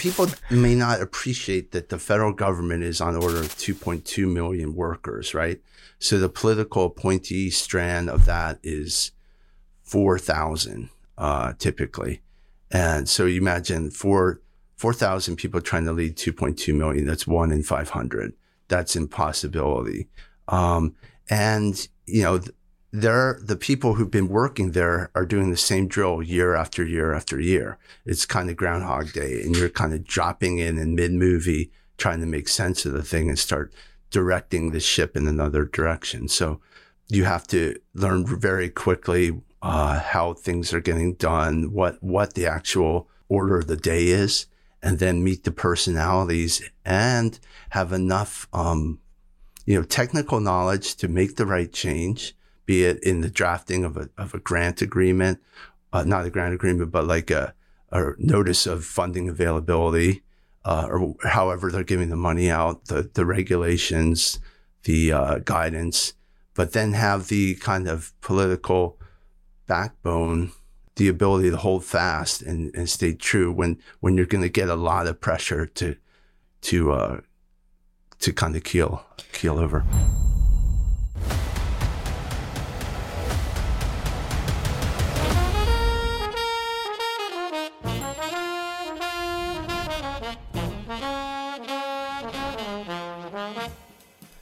people may not appreciate that the federal government is on order of 2.2 million workers, right? So the political appointee strand of that is 4,000 uh, typically. And so you imagine four 4,000 people trying to lead 2.2 million. That's one in 500. That's impossibility. Um, and, you know, they're the people who've been working there are doing the same drill year after year after year. It's kind of Groundhog Day, and you're kind of dropping in in mid movie, trying to make sense of the thing and start directing the ship in another direction. So you have to learn very quickly uh, how things are getting done, what what the actual order of the day is, and then meet the personalities and have enough, um, you know, technical knowledge to make the right change, be it in the drafting of a, of a grant agreement, uh, not a grant agreement, but like a, a notice of funding availability, uh, or however they're giving the money out, the, the regulations, the uh, guidance, but then have the kind of political backbone the ability to hold fast and, and stay true when when you're going to get a lot of pressure to to uh, to kind of keel keel over.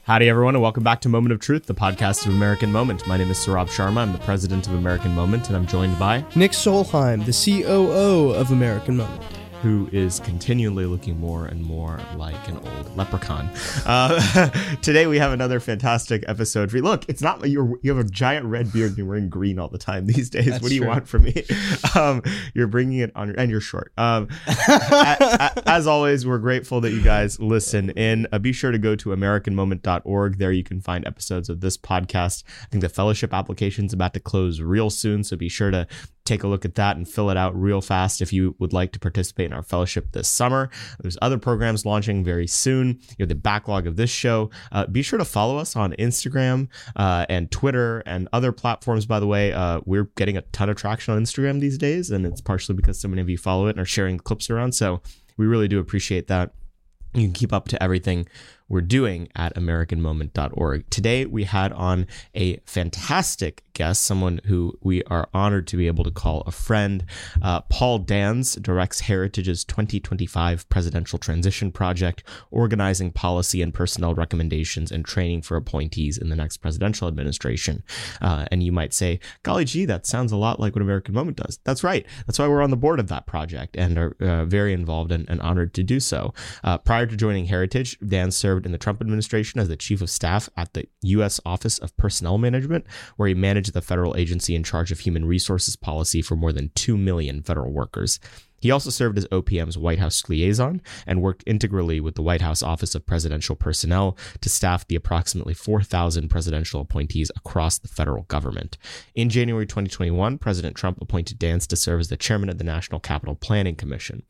Howdy, everyone, and welcome back to Moment of Truth, the podcast of American Moment. My name is Saurabh Sharma. I'm the president of American Moment, and I'm joined by Nick Solheim, the COO of American Moment who is continually looking more and more like an old leprechaun. Uh, today we have another fantastic episode for you. Look, it's not you you have a giant red beard and you're wearing green all the time these days. That's what do you true. want from me? Um, you're bringing it on, your, and you're short. Um, a, a, as always, we're grateful that you guys listen in. Uh, be sure to go to AmericanMoment.org. There you can find episodes of this podcast. I think the fellowship application is about to close real soon, so be sure to take a look at that and fill it out real fast if you would like to participate in our fellowship this summer. There's other programs launching very soon. You have the backlog of this show. Uh, be sure to follow us on Instagram uh, and Twitter and other platforms. By the way, uh, we're getting a ton of traction on Instagram these days, and it's partially because so many of you follow it and are sharing clips around. So we really do appreciate that. You can keep up to everything we're doing at AmericanMoment.org. Today, we had on a fantastic guest, someone who we are honored to be able to call a friend. Uh, Paul Dans directs Heritage's 2025 Presidential Transition Project, organizing policy and personnel recommendations and training for appointees in the next presidential administration. Uh, and you might say, golly gee, that sounds a lot like what American Moment does. That's right. That's why we're on the board of that project and are uh, very involved and, and, honored to do so. Uh, prior to joining Heritage, Dans served in the Trump administration as the chief of staff at the U.S. Office of Personnel Management, where he managed the federal agency in charge of human resources policy for more than 2 million federal workers. He also served as OPM's White House liaison and worked integrally with the White House Office of Presidential Personnel to staff the approximately 4,000 presidential appointees across the federal government. In January 2021, President Trump appointed Dans to serve as the chairman of the National Capital Planning Commission.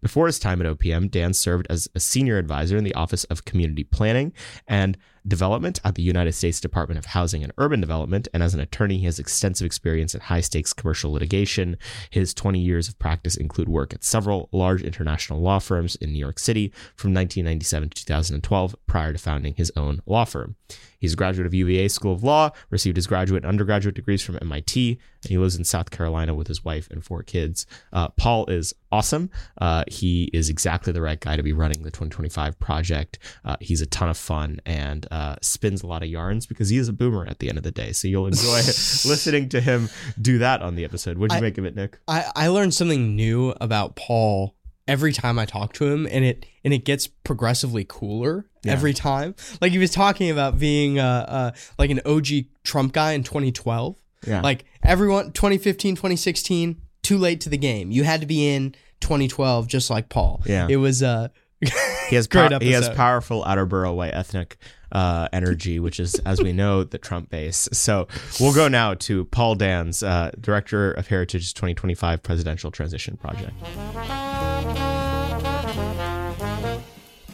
Before his time at OPM, Dans served as a senior advisor in the Office of Community Planning and Development at the United States Department of Housing and Urban Development, and as an attorney, he has extensive experience in high stakes commercial litigation. His 20 years of practice include work at several large international law firms in New York City from 1997 to 2012, prior to founding his own law firm. He's a graduate of UVA School of Law, received his graduate and undergraduate degrees from MIT, he lives in South Carolina with his wife and four kids. Uh, Paul is awesome. Uh, he is exactly the right guy to be running the 2025 project. Uh, he's a ton of fun and uh, spins a lot of yarns because he is a boomer at the end of the day. So you'll enjoy listening to him do that on the episode. What'd you I, make of it, Nick? I, I learned something new about Paul every time I talk to him, and it and it gets progressively cooler yeah. every time. Like he was talking about being uh, uh like an OG Trump guy in 2012. Yeah. Like everyone 2015, 2016, too late to the game. You had to be in 2012 just like Paul. Yeah. It was uh he has great he has powerful outer borough white ethnic uh, energy, which is, as we know, the Trump base. So we'll go now to Paul Dans, uh, director of Heritage's 2025 Presidential Transition Project.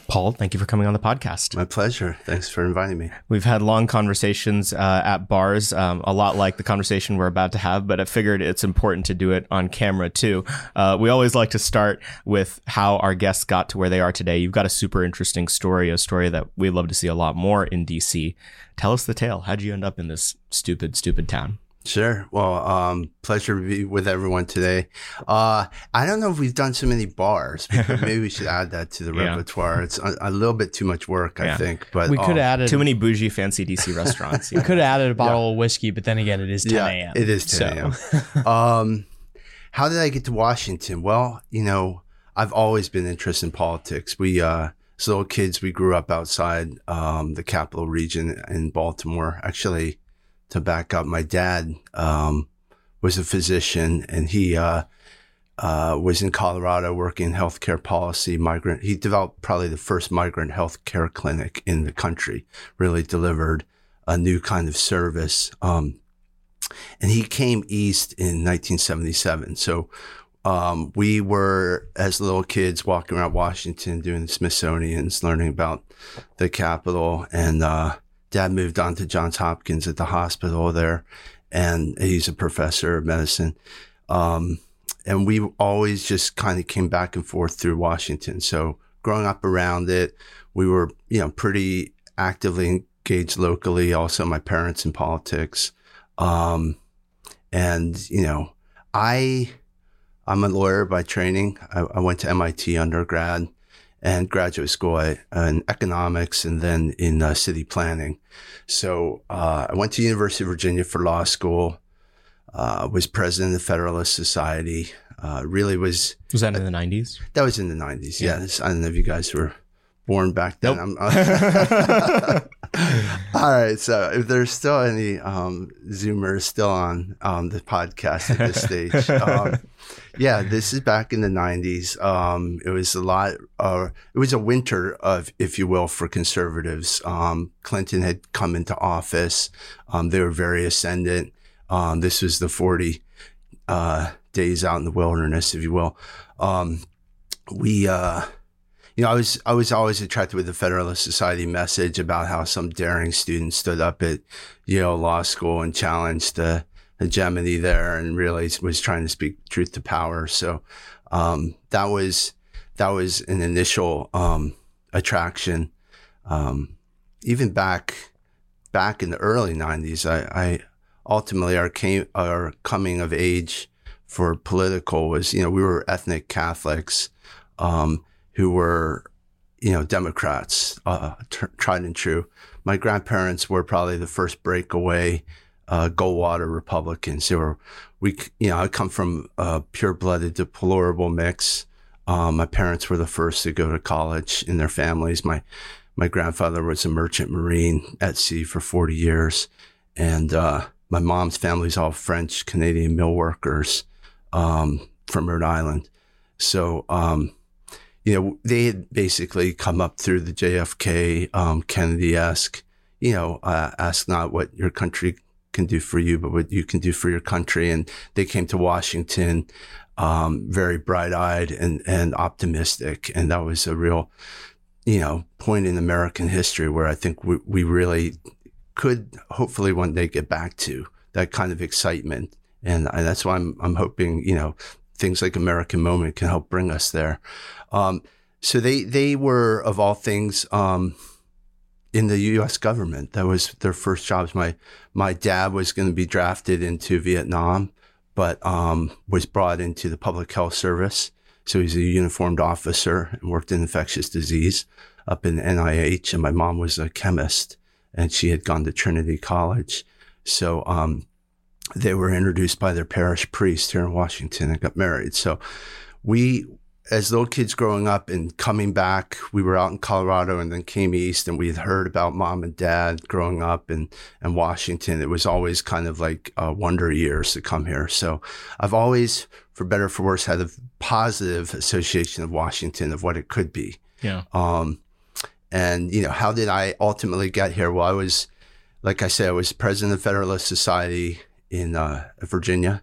Paul, thank you for coming on the podcast. My pleasure. Thanks for inviting me. We've had long conversations uh, at bars, um, a lot like the conversation we're about to have, but I figured it's important to do it on camera too. Uh, we always like to start with how our guests got to where they are today. You've got a super interesting story, a story that we'd love to see a lot more in DC. Tell us the tale. How'd you end up in this stupid, stupid town? Sure. Well, um, pleasure to be with everyone today. Uh, I don't know if we've done so many bars. Maybe we should add that to the Yeah. repertoire. It's a, a little bit too much work, I Yeah. think. But We could um, have added Too many bougie, fancy DC restaurants. we could have added a bottle of whiskey, but then again, it is 10 yeah, a.m. it is 10 a.m. um, how did I get to Washington? Well, you know, I've always been interested in politics. We, uh, as little kids, we grew up outside um, the capital region in Baltimore. Actually, to back up, my dad um, was a physician, and he uh, uh, was in Colorado working in healthcare policy. Migrant, he developed probably the first migrant healthcare clinic in the country. Really delivered a new kind of service. Um, and he came east in 1977. So um, we were, as little kids, walking around Washington doing the Smithsonian's, learning about the Capitol. And uh, dad moved on to Johns Hopkins at the hospital there, and he's a professor of medicine. Um, and we always just kind of came back and forth through Washington. So growing up around it, we were, you know, pretty actively engaged locally. Also, my parents in politics. Um, and you know, I, I'm a lawyer by training. I, I went to MIT undergrad and graduate school I- in economics and then in uh, city planning. So uh, I went to University of Virginia for law school. Uh, was president of the Federalist Society. Uh, really was Was that in the 90s? that was in the nineties. Yeah, this- I don't know if you guys were born back then. Nope. I'm, all right. So if there's still any um, Zoomers still on um, the podcast at this stage, um, yeah, this is back in the nineties. Um, it was a lot. Uh, it was a winter of, if you will, for conservatives. Um, Clinton had come into office. Um, they were very ascendant. Um, this was the forty uh, days out in the wilderness, if you will. Um, we, uh, you know, I was I was always attracted with the Federalist Society message about how some daring student stood up at Yale Law School and challenged the hegemony there, and really was trying to speak truth to power. So um, that was that was an initial um, attraction. Um, even back back in the early '90s, I, I ultimately our came our coming of age for political was you know we were ethnic Catholics um, who were you know Democrats uh, tr- tried and true. My grandparents were probably the first breakaway uh, Goldwater Republicans. They were we you know I come from a pure blooded deplorable mix. Um, my parents were the first to go to college in their families. My my grandfather was a merchant marine at sea for 40 years. And uh, my mom's family's all French Canadian mill workers um, from Rhode Island. So, um, you know, they had basically come up through the JFK um, Kennedy esque, you know, uh, ask not what your country can do for you, but what you can do for your country. And they came to Washington um, very bright eyed and, and optimistic. And that was a real, you know, point in American history where I think we, we really could hopefully one day get back to that kind of excitement. And that's why I'm, I'm hoping, you know, things like American Moment can help bring us there. Um, so they, they were of all things, um, in the U.S. government. That was their first jobs. My, my dad was going to be drafted into Vietnam, but, um, was brought into the public health service. So he's a uniformed officer and worked in infectious disease up in NIH. And my mom was a chemist and she had gone to Trinity College. So um, they were introduced by their parish priest here in Washington and got married. So we, as little kids growing up and coming back, we were out in Colorado and then came east and we had heard about mom and dad growing up in, in Washington. It was always kind of like uh, wonder years to come here. So I've always, for better or for worse, had a positive association of Washington of what it could be. Yeah. Um, and you know, how did I ultimately get here? Well, I was, like I said, I was president of Federalist Society in uh, Virginia,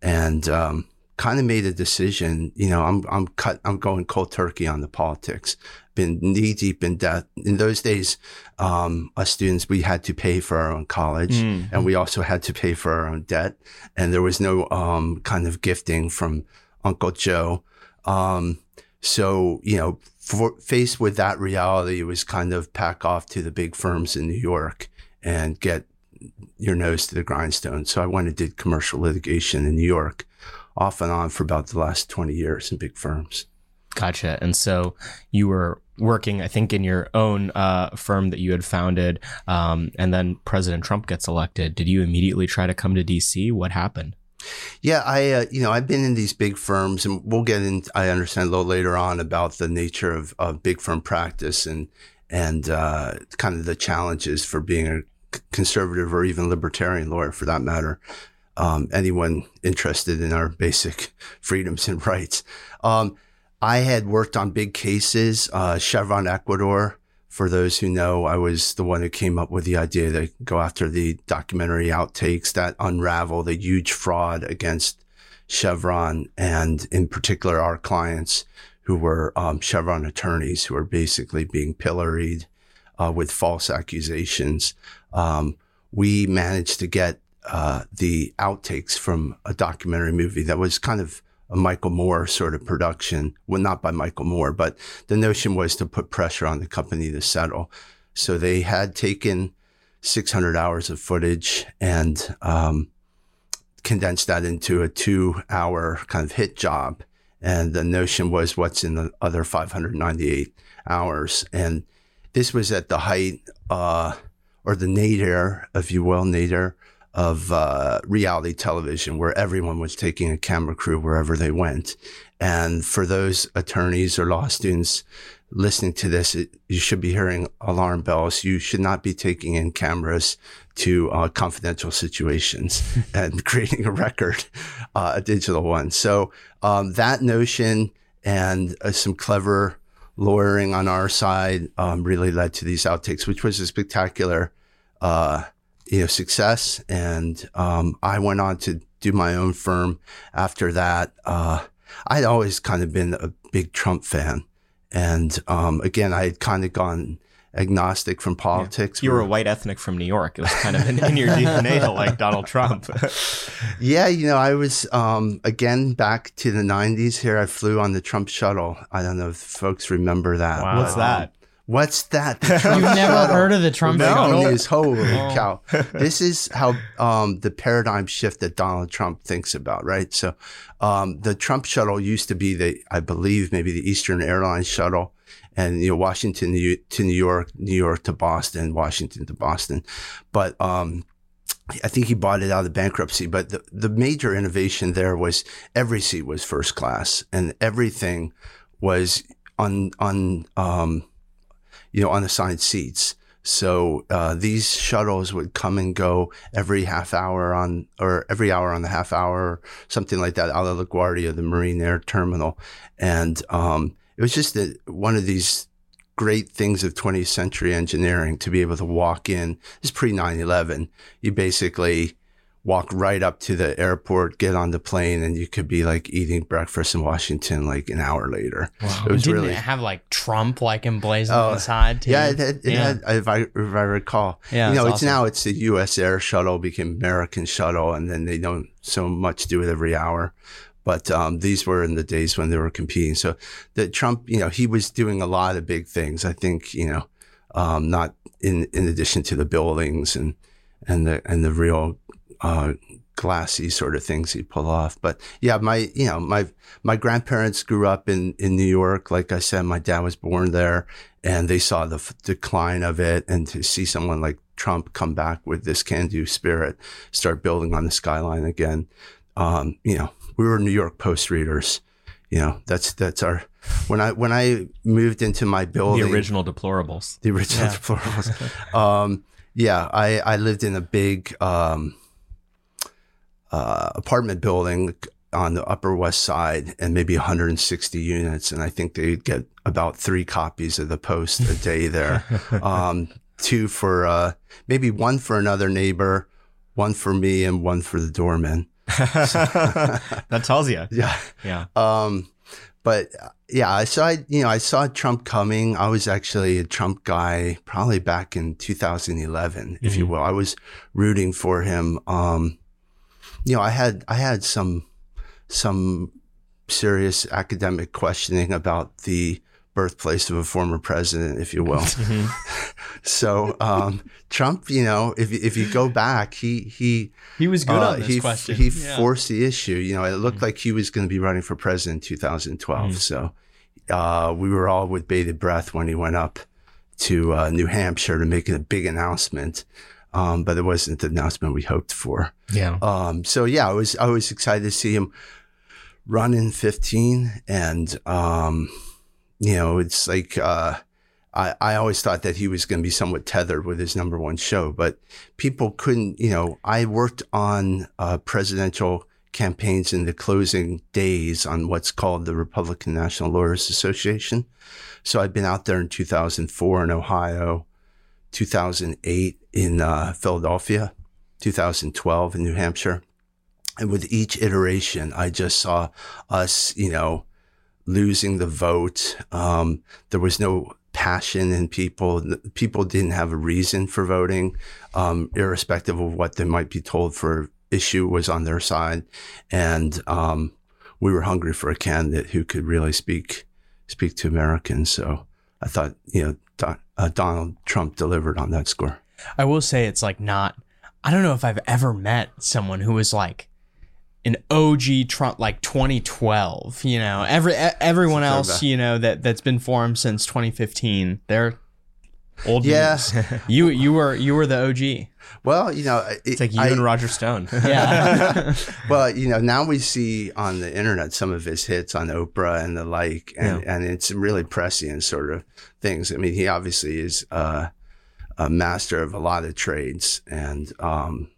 and um, kind of made a decision. You know, I'm I'm cut. I'm going cold turkey on the politics. Been knee deep in debt. In those days, um, us students we had to pay for our own college, Mm. and we also had to pay for our own debt. And there was no um, kind of gifting from Uncle Joe. Um, so you know, for, faced with that reality, it was kind of pack off to the big firms in New York and get your nose to the grindstone. So I went and did commercial litigation in New York, off and on for about the last 20 years in big firms. Gotcha. And so you were working, I think, in your own uh, firm that you had founded, um, and then President Trump gets elected. Did you immediately try to come to DC? What happened? Yeah, I, uh, you know, I've been in these big firms, and we'll get in. I understand a little later on about the nature of, of big firm practice and and uh, kind of the challenges for being a conservative or even libertarian lawyer, for that matter. Um, anyone interested in our basic freedoms and rights. Um, I had worked on big cases, uh, Chevron Ecuador. For those who know, I was the one who came up with the idea to go after the documentary outtakes that unravel the huge fraud against Chevron and in particular our clients who were um, Chevron attorneys who were basically being pilloried uh, with false accusations. Um, we managed to get uh, the outtakes from a documentary movie that was kind of a Michael Moore sort of production. Well, not by Michael Moore, but the notion was to put pressure on the company to settle. So they had taken 600 hours of footage and um, condensed that into a two hour kind of hit job. And the notion was what's in the other 598 hours. And this was at the height, uh, or the nadir, if you will, nadir of uh, reality television, where everyone was taking a camera crew wherever they went. And for those attorneys or law students listening to this, it, you should be hearing alarm bells. You should not be taking in cameras to uh, confidential situations and creating a record, uh, a digital one. So um, that notion and uh, some clever lawyering on our side um, really led to these outtakes, which was a spectacular, uh, you know, success. And um, I went on to do my own firm after that. Uh, I'd always kind of been a big Trump fan. And um, again, I had kind of gone agnostic from politics. You were a white ethnic from New York. It was kind of in, in your DNA to like Donald Trump. Yeah, you know, I was um, again back to the '90s. Here, I flew on the Trump shuttle. I don't know if folks remember that. Wow. What's that? What's that? You've never shuttle. heard of the Trump Breaking shuttle? news. Holy cow! This is how um, the paradigm shift that Donald Trump thinks about, right? So, um, the Trump shuttle used to be the, I believe, maybe the Eastern Airlines shuttle, and you know, Washington to New York, New York to Boston, Washington to Boston, but um, I think he bought it out of bankruptcy, but the, the major innovation there was every seat was first class and everything was on, on, um, you know, unassigned seats. So, uh, these shuttles would come and go every half hour on, or every hour on the half hour, something like that out of LaGuardia, the Marine Air Terminal. And, um, it was just a, one of these great things of 20th century engineering to be able to walk in. This is pre 9 11. You basically walk right up to the airport, get on the plane, and you could be like eating breakfast in Washington like an hour later. It was Didn't really. it have like Trump like emblazoned Oh, on the side too? Yeah, it, it Yeah. had, if I, if I recall. Yeah, you know, it's it's awesome. now it's the U.S. Air Shuttle became American Shuttle, and then they don't so much do it every hour. But um, these were in the days when they were competing. So the Trump, you know, he was doing a lot of big things. I think, you know, um, not in in addition to the buildings and and the and the real uh, glassy sort of things he'd pull off. But yeah, my you know my my grandparents grew up in in New York. Like I said, my dad was born there, and they saw the f- decline of it. And to see someone like Trump come back with this can-do spirit, start building on the skyline again. Um, you know, we were New York Post readers. You know, that's that's our when I when I moved into my building. The original deplorables. the original deplorables. um, yeah, I, I lived in a big um, uh, apartment building on the Upper West Side, and maybe 160 units, and I think they'd get about three copies of the Post a day there. um, two for uh, maybe one for another neighbor, one for me, and one for the doorman. that tells you. Yeah. Yeah. Um, but uh, yeah, I saw, you know, I saw Trump coming. I was actually a Trump guy probably back in 2011, if you Mhm. will. I was rooting for him. Um, you know, I had, I had some, some serious academic questioning about the birthplace of a former president, if you will. Mhm. so, um, Trump, you know, if, if you go back, he, he, He was good uh, on this he, question. He Yeah. forced the issue. You know, it looked like he was going to be running for president in 2012. Mhm. So uh, we were all with bated breath when he went up to uh, New Hampshire to make a big announcement. Um, but it wasn't the announcement we hoped for. Yeah. Um, so yeah, I was I was excited to see him run in 15, and um, you know, it's like uh, I I always thought that he was going to be somewhat tethered with his number one show, but people couldn't. You know, I worked on uh, presidential campaigns in the closing days on what's called the Republican National Lawyers Association. So I'd been out there in 2004 in Ohio, 2008 in uh, Philadelphia. 2012 in New Hampshire. And with each iteration, I just saw us, you know, losing the vote. Um, there was no passion in people. People didn't have a reason for voting, um, irrespective of what they might be told for issue was on their side. And um, we were hungry for a candidate who could really speak speak to Americans. So I thought, you know, uh, Donald Trump delivered on that score. I will say it's like not. I don't know if I've ever met someone who was like an OG Trump, like 2012. You know, every e- everyone else, you know, that that's been formed since 2015. They're old. Yeah. you you were you were the OG. Well, you know, it, It's like you I- and Roger Stone. Yeah. well, you know, now we see on the internet some of his hits on Oprah and the like, and, and it's really prescient sort of things. I mean, he obviously is uh, a master of a lot of trades, and um,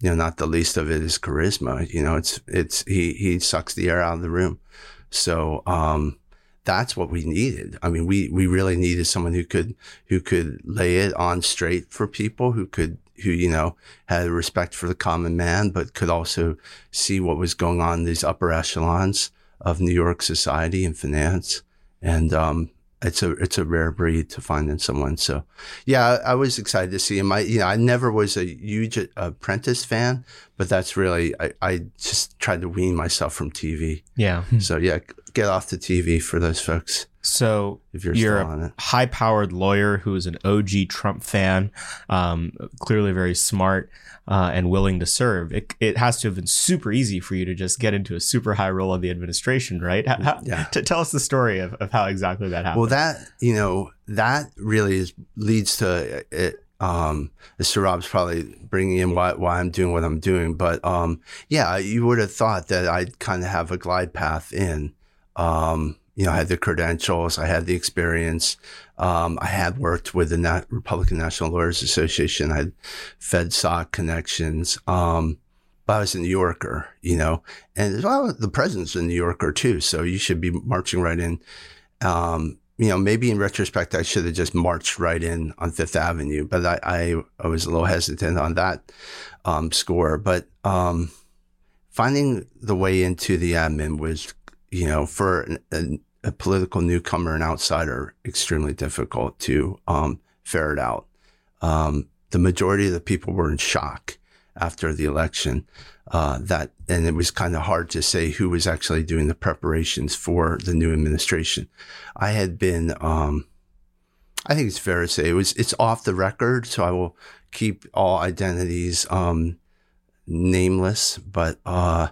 you know, not the least of it is charisma. You know, it's it's he he sucks the air out of the room. So um, that's what we needed. I mean, we we really needed someone who could who could lay it on straight for people, who could who you know had a respect for the common man, but could also see what was going on in these upper echelons of New York society and finance. And um, it's a it's a rare breed to find in someone. So, yeah, I, I was excited to see him. I you know I never was a huge Apprentice fan, but that's really I, I just tried to wean myself from TV. yeah. So yeah, get off the TV for those folks So if you're, you're still on it. a high-powered lawyer who is an OG Trump fan, um, clearly very smart uh, and willing to serve. It, it has to have been super easy for you to just get into a super high role of the administration, right? How, Yeah. t- tell us the story of, of how exactly that happened. Well, that you know that really is leads to it. Um. Rob's probably bringing in why why I'm doing what I'm doing, but um, yeah, you would have thought that I'd kind of have a glide path in. Um, you know, I had the credentials, I had the experience. Um, I had worked with the Na- Republican National Lawyers Association. I had FedSoc connections. Um, but I was a New Yorker, you know, and well, the president's a New Yorker too. So you should be marching right in. Um, you know, maybe in retrospect, I should have just marched right in on Fifth Avenue, but I, I, I was a little hesitant on that um, score. But um, finding the way into the admin was, you know, for an, a, a political newcomer and outsider, extremely difficult to um, ferret out. Um, the majority of the people were in shock after the election. Uh, that and it was kind of hard to say who was actually doing the preparations for the new administration. I had been, um, I think it's fair to say it was it's off the record, so I will keep all identities um, nameless. But uh,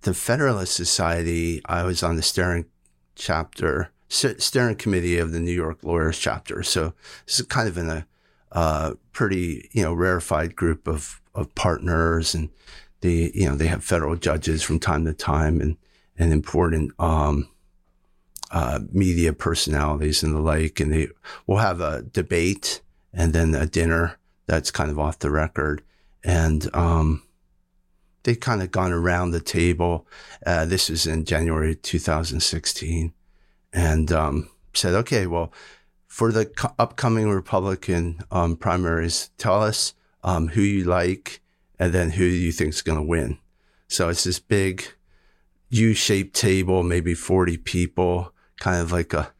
the Federalist Society, I was on the steering chapter, steering committee of the New York Lawyers chapter. So this is kind of in a uh, pretty you know rarefied group of of partners, and they you know they have federal judges from time to time, and and important um, uh, media personalities and the like, and they will have a debate and then a dinner that's kind of off the record, and um, they kind of gone around the table. Uh, this was in January 2016, and um, said, okay, well, for the co- upcoming Republican um, primaries, tell us um, who you like and then who you think is going to win. So it's this big U-shaped table, maybe 40 people, kind of like a,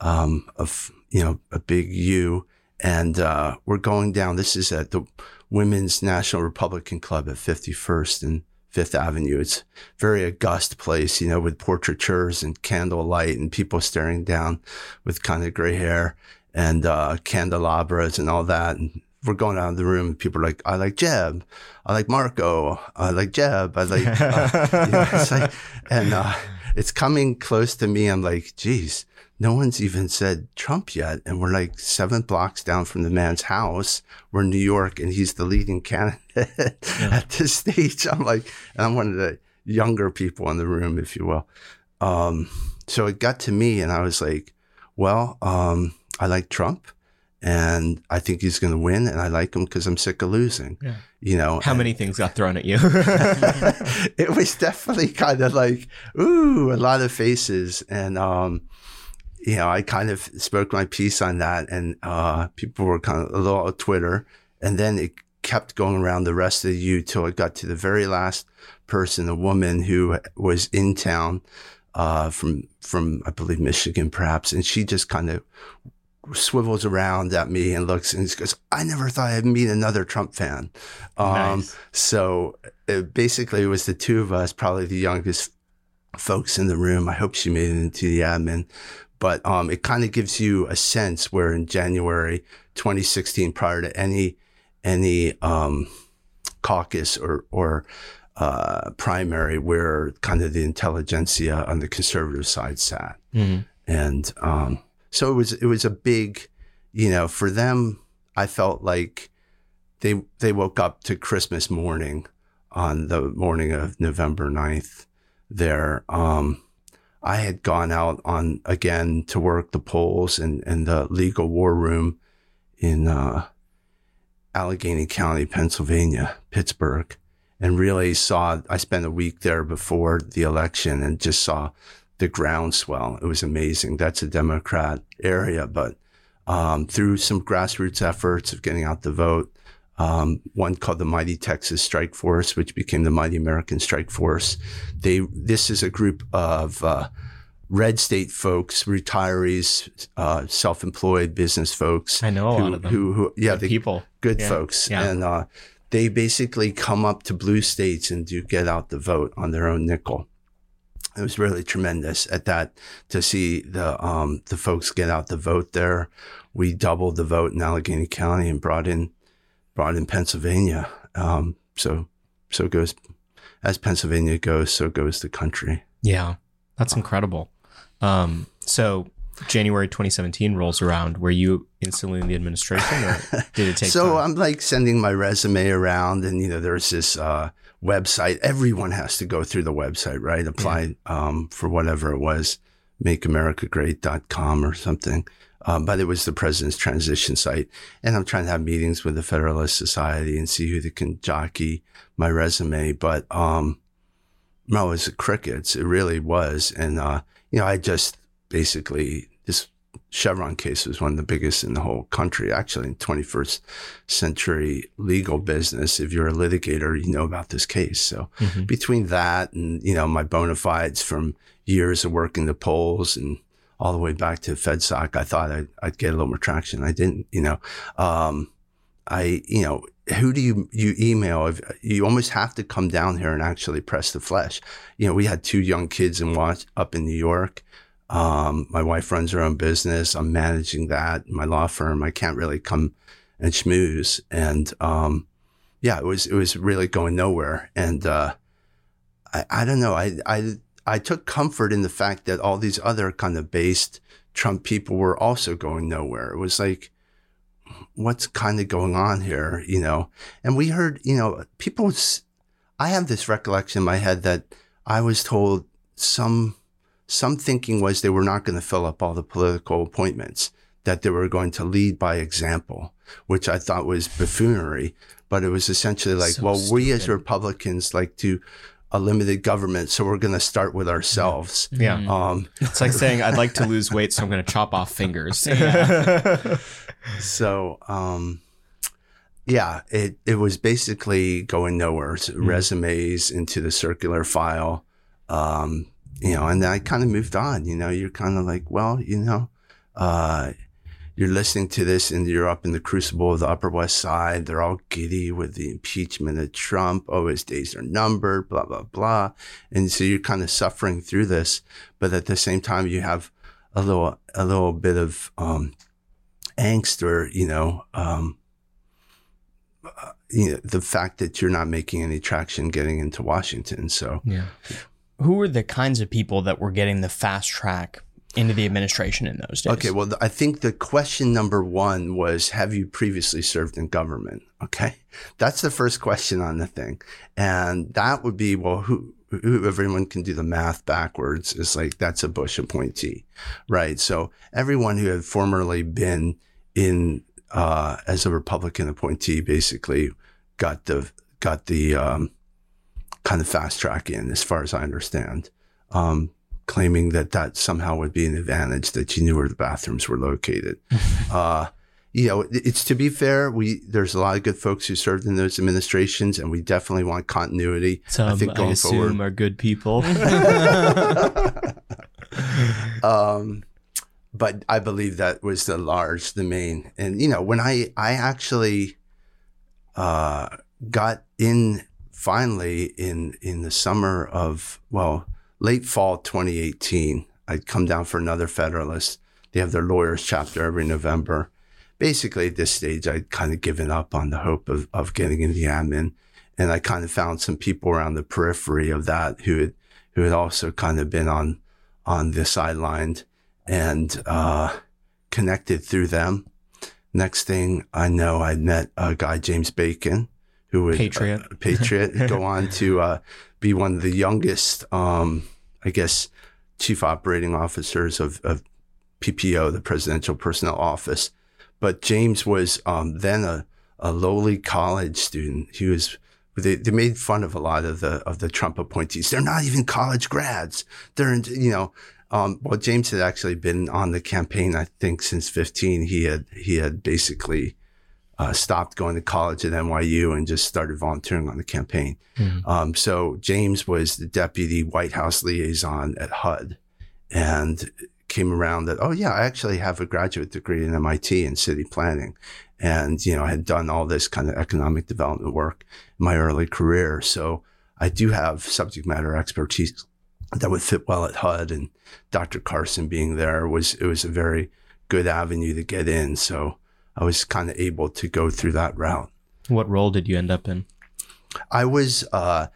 um, of, you know, a big U. And, uh, we're going down. This is at the Women's National Republican Club at 51st and Fifth Avenue. It's very august place, you know, with portraitures and candlelight and people staring down with kind of gray hair and, uh, candelabras and all that. And we're going out of the room people are like, I like Jeb. I like Marco. I like Jeb. I like, uh, you know, it's like, and, uh, it's coming close to me. I'm like, geez, no one's even said Trump yet. And we're like seven blocks down from the man's house. We're in New York and he's the leading candidate yeah. at this stage. I'm like, and I'm one of the younger people in the room, if you will. Um, so it got to me and I was like, well, um, I like Trump and I think he's going to win, and I like him because I'm sick of losing. Yeah. You know, how and, many things got thrown at you? it was definitely kind of like ooh, a lot of faces, and um, you know, I kind of spoke my piece on that, and uh, people were kind of a little on Twitter, and then it kept going around the rest of the U till it got to the very last person, a woman who was in town uh, from from I believe Michigan, perhaps, and she just kind of swivels around at me and looks and goes, I never thought I'd meet another Trump fan. Um, nice. So it basically, it was the two of us, probably the youngest folks in the room. I hope she made it into the admin. But um, it kind of gives you a sense where in January 2016, prior to any any um, caucus or or uh, primary, where kind of the intelligentsia on the conservative side sat, mm-hmm. and um, so it was it was a big, you know, for them. I felt like they they woke up to Christmas morning on the morning of November 9th there. Um, I had gone out on again to work the polls and, and the legal war room in uh, Allegheny County, Pennsylvania, Pittsburgh, and really saw. I spent a week there before the election and just saw the groundswell. It was amazing. That's a Democrat area, but um, through some grassroots efforts of getting out the vote, um, one called the Mighty Texas Strike Force, which became the Mighty American Strike Force. They this is a group of uh, red state folks, retirees, uh, self-employed business folks. I know a who, lot of them. Who, who yeah, the people, good yeah. folks, yeah. and uh, they basically come up to blue states and do get out the vote on their own nickel it was really tremendous at that to see the um, the folks get out the vote there. We doubled the vote in Allegheny County and brought in brought in Pennsylvania. Um, so so goes as Pennsylvania goes, so goes the country. Yeah, that's incredible. Um, so January 2017 rolls around. Were you instantly in the administration, or did it take? so time? I'm like sending my resume around, and you know, there's this uh, website. Everyone has to go through the website, right? Apply yeah. um, for whatever it was, makeamericagreat.com or something. Um, but it was the president's transition site. And I'm trying to have meetings with the Federalist Society and see who they can jockey my resume. But, um, no, it was crickets. It really was. And, uh, you know, I just basically, this Chevron case was one of the biggest in the whole country, actually, in 21st century legal business. If you're a litigator, you know about this case. So mm-hmm. between that and, you know, my bona fides from years of working the polls and all the way back to FedSoc, I thought I'd, I'd get a little more traction. I didn't, you know, um, I, you know, who do you, you email? If you almost have to come down here and actually press the flesh. You know, we had two young kids and watch up in New York um, my wife runs her own business. I'm managing that, my law firm. I can't really come and schmooze. And, um, yeah, it was, it was really going nowhere. And, uh, I, I don't know. I, I, I took comfort in the fact that all these other kind of based Trump people were also going nowhere. It was like, what's kind of going on here, you know? And we heard, you know, people, I have this recollection in my head that I was told some some thinking was they were not going to fill up all the political appointments, that they were going to lead by example, which I thought was buffoonery. But it was essentially like, so well, stupid. we as Republicans like to a limited government, so we're going to start with ourselves. Yeah. Um, it's like saying, I'd like to lose weight, so I'm going to chop off fingers. so, um, yeah, it, it was basically going nowhere. So Resumes into the circular file, um, you know, and then I kind of moved on. You know, you're kind of like, well, you know, uh, you're listening to this and you're up in the crucible of the Upper West Side. They're all giddy with the impeachment of Trump. Oh, his days are numbered, blah, blah, blah. And so you're kind of suffering through this. But at the same time, you have a little, a little bit of, um, angst or, you know, um, uh, you know, the fact that you're not making any traction getting into Washington. So, Yeah. Who were the kinds of people that were getting the fast track into the administration in those days? Okay, well, I think the question number one was Have you previously served in government? Okay. That's the first question on the thing. And that would be, well, who, who everyone can do the math backwards is like, that's a Bush appointee, right? So everyone who had formerly been in, uh, as a Republican appointee basically got the, got the, um, kind of fast track in as far as I understand. Um, claiming that that somehow would be an advantage that you knew where the bathrooms were located. uh, you know, it's to be fair. We there's a lot of good folks who served in those administrations, and we definitely want continuity. Some, I think going assume, forward, are good people. um, but I believe that was the large, the main, and you know, when I I actually uh, got in finally in in the summer of well late fall 2018, I'd come down for another Federalist. They have their lawyers chapter every November. Basically, at this stage, I'd kind of given up on the hope of of getting in the admin, and I kind of found some people around the periphery of that who had who had also kind of been on on the sideline and uh, connected through them. Next thing I know, I met a guy, James Bacon, who would Patriot. uh, Patriot go on to uh, be one of the youngest, um, I guess, chief operating officers of, of PPO, the Presidential Personnel Office. But James was um, then a, a lowly college student. He was they, they made fun of a lot of the of the Trump appointees. They're not even college grads. They're in, you know. Um, well, James had actually been on the campaign, I think, since 15. He had he had basically uh, stopped going to college at NYU and just started volunteering on the campaign. Um, so James was the deputy White House liaison at HUD, and came around that oh yeah, I actually have a graduate degree in MIT in city planning, and you know I had done all this kind of economic development work in my early career. So I do have subject matter expertise that would fit well at HUD, and Dr. Carson being there was it was a very good avenue to get in. So I was kind of able to go through that route. what role did you end up in? I was uh,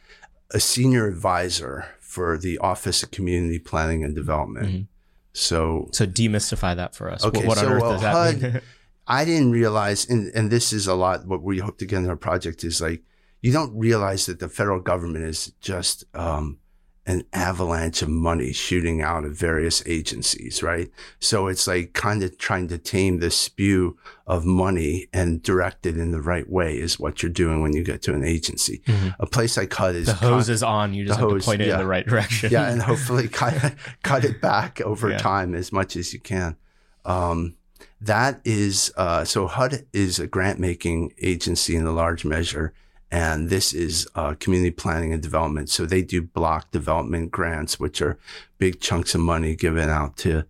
a senior advisor for the Office of Community Planning and Development. Mhm. So So demystify that for us. Okay, what, what so, on earth well, does that HUD mean? I didn't realize, and, and this is a lot what we hope to get in our project is like, you don't realize that the federal government is just um, an avalanche of money shooting out of various agencies, right? So it's like kind of trying to tame the spew of money and direct it in the right way is what you're doing when you get to an agency. Mhm. A place like HUD is the hose con- is on. You just have hose, to point it yeah. in the right direction. yeah, and hopefully cut cut it back over Yeah. time as much as you can. Um, that is uh, so HUD is a grant making agency in a large measure, and this is uh, community planning and development. So they do block development grants, which are big chunks of money given out to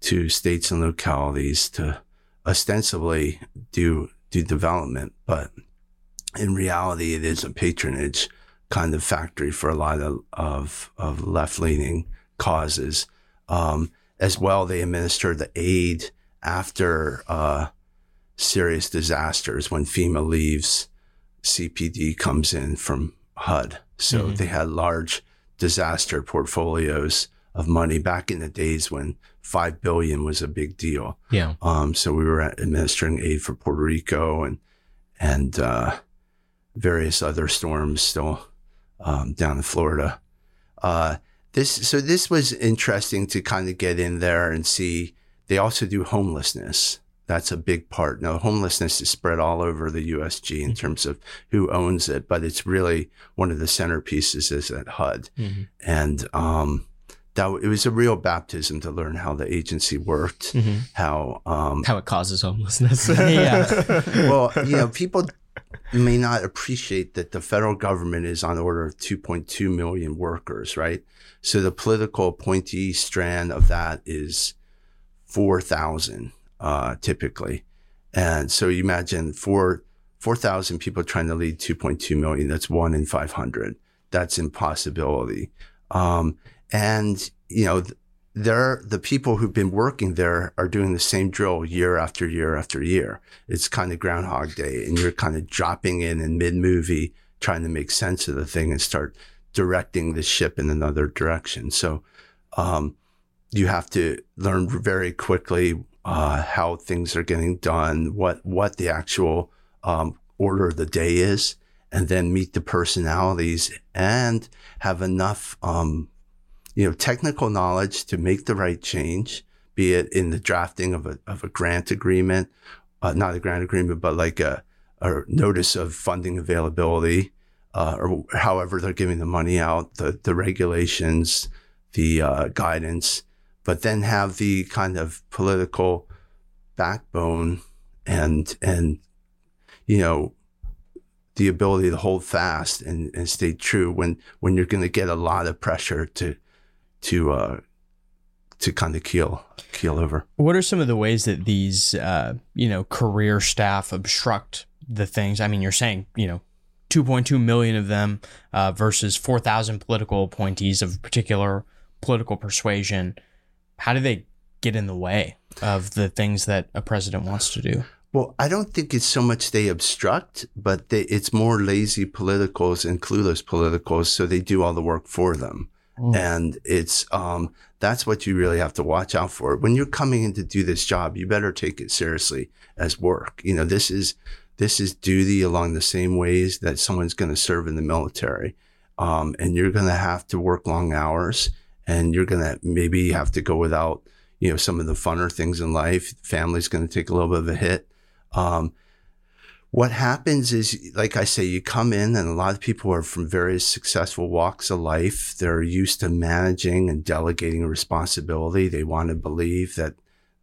to states and localities to ostensibly do do development, but in reality, it is a patronage kind of factory for a lot of of, left leaning causes. Um, as well, they administer the aid after uh, serious disasters when FEMA leaves. CPD comes in from HUD, so Mhm. they had large disaster portfolios of money back in the days when five billion was a big deal. yeah. Um, so we were administering aid for Puerto Rico and and uh, various other storms still um, down in Florida. Uh, this so this was interesting to kind of get in there and see. They also do homelessness. That's a big part. Now, homelessness is spread all over the USG in terms of who owns it, but it's really one of the centerpieces is at HUD Mhm. and um, that it was a real baptism to learn how the agency worked, Mhm. how um, How it causes homelessness. Yeah. well, you know, people may not appreciate that the federal government is on order of 2.2 million workers, right? So the political appointee strand of that is 4,000 uh, typically. And so you imagine four 4,000 people trying to lead 2.2 million. That's one in 500. That's impossibility. Um, and, you know, they're, the people who've been working there are doing the same drill year after year after year. It's kind of Groundhog Day and you're kind of dropping in in mid movie, trying to make sense of the thing and start directing the ship in another direction. So, um, you have to learn very quickly uh, how things are getting done, what what the actual um, order of the day is, and then meet the personalities and have enough, um, you know, technical knowledge to make the right change, be it in the drafting of a, of a grant agreement, uh, not a grant agreement, but like a, a notice of funding availability, uh, or however they're giving the money out, the, the regulations, the uh, guidance, but then have the kind of political backbone and, and you know, the ability to hold fast and, and stay true when, when you're going to get a lot of pressure to, to, uh, to kind of keel, keel over. What are some of the ways that these, uh, you know, career staff obstruct the things? I mean, you're saying, you know, 2.2 million of them uh, versus 4,000 political appointees of particular political persuasion. How do they get in the way of the things that a president wants to do? Well, I don't think it's so much they obstruct, but they, it's more lazy politicals and clueless politicals. So they do all the work for them. Mm. And it's, um, that's what you really have to watch out for. When you're coming in to do this job, you better take it seriously as work. You know, this is, this is duty along the same ways that someone's going to serve in the military. Um, and you're going to have to work long hours and you're going to maybe have to go without, you know, some of the funner things in life. Family's going to take a little bit of a hit. Um, what happens is, like I say, you come in and a lot of people are from various successful walks of life. They're used to managing and delegating responsibility. They want to believe that,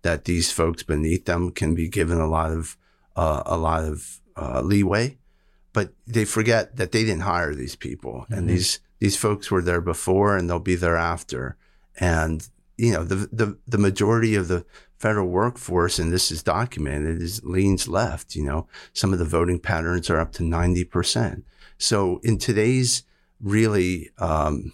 that these folks beneath them can be given a lot of, uh, a lot of, uh, leeway, but they forget that they didn't hire these people mm-hmm. and these, these folks were there before and they'll be there after. And, you know, the, the, the majority of the federal workforce, and this is documented, is leans left. You know, some of the voting patterns are up to 90%. So in today's really um,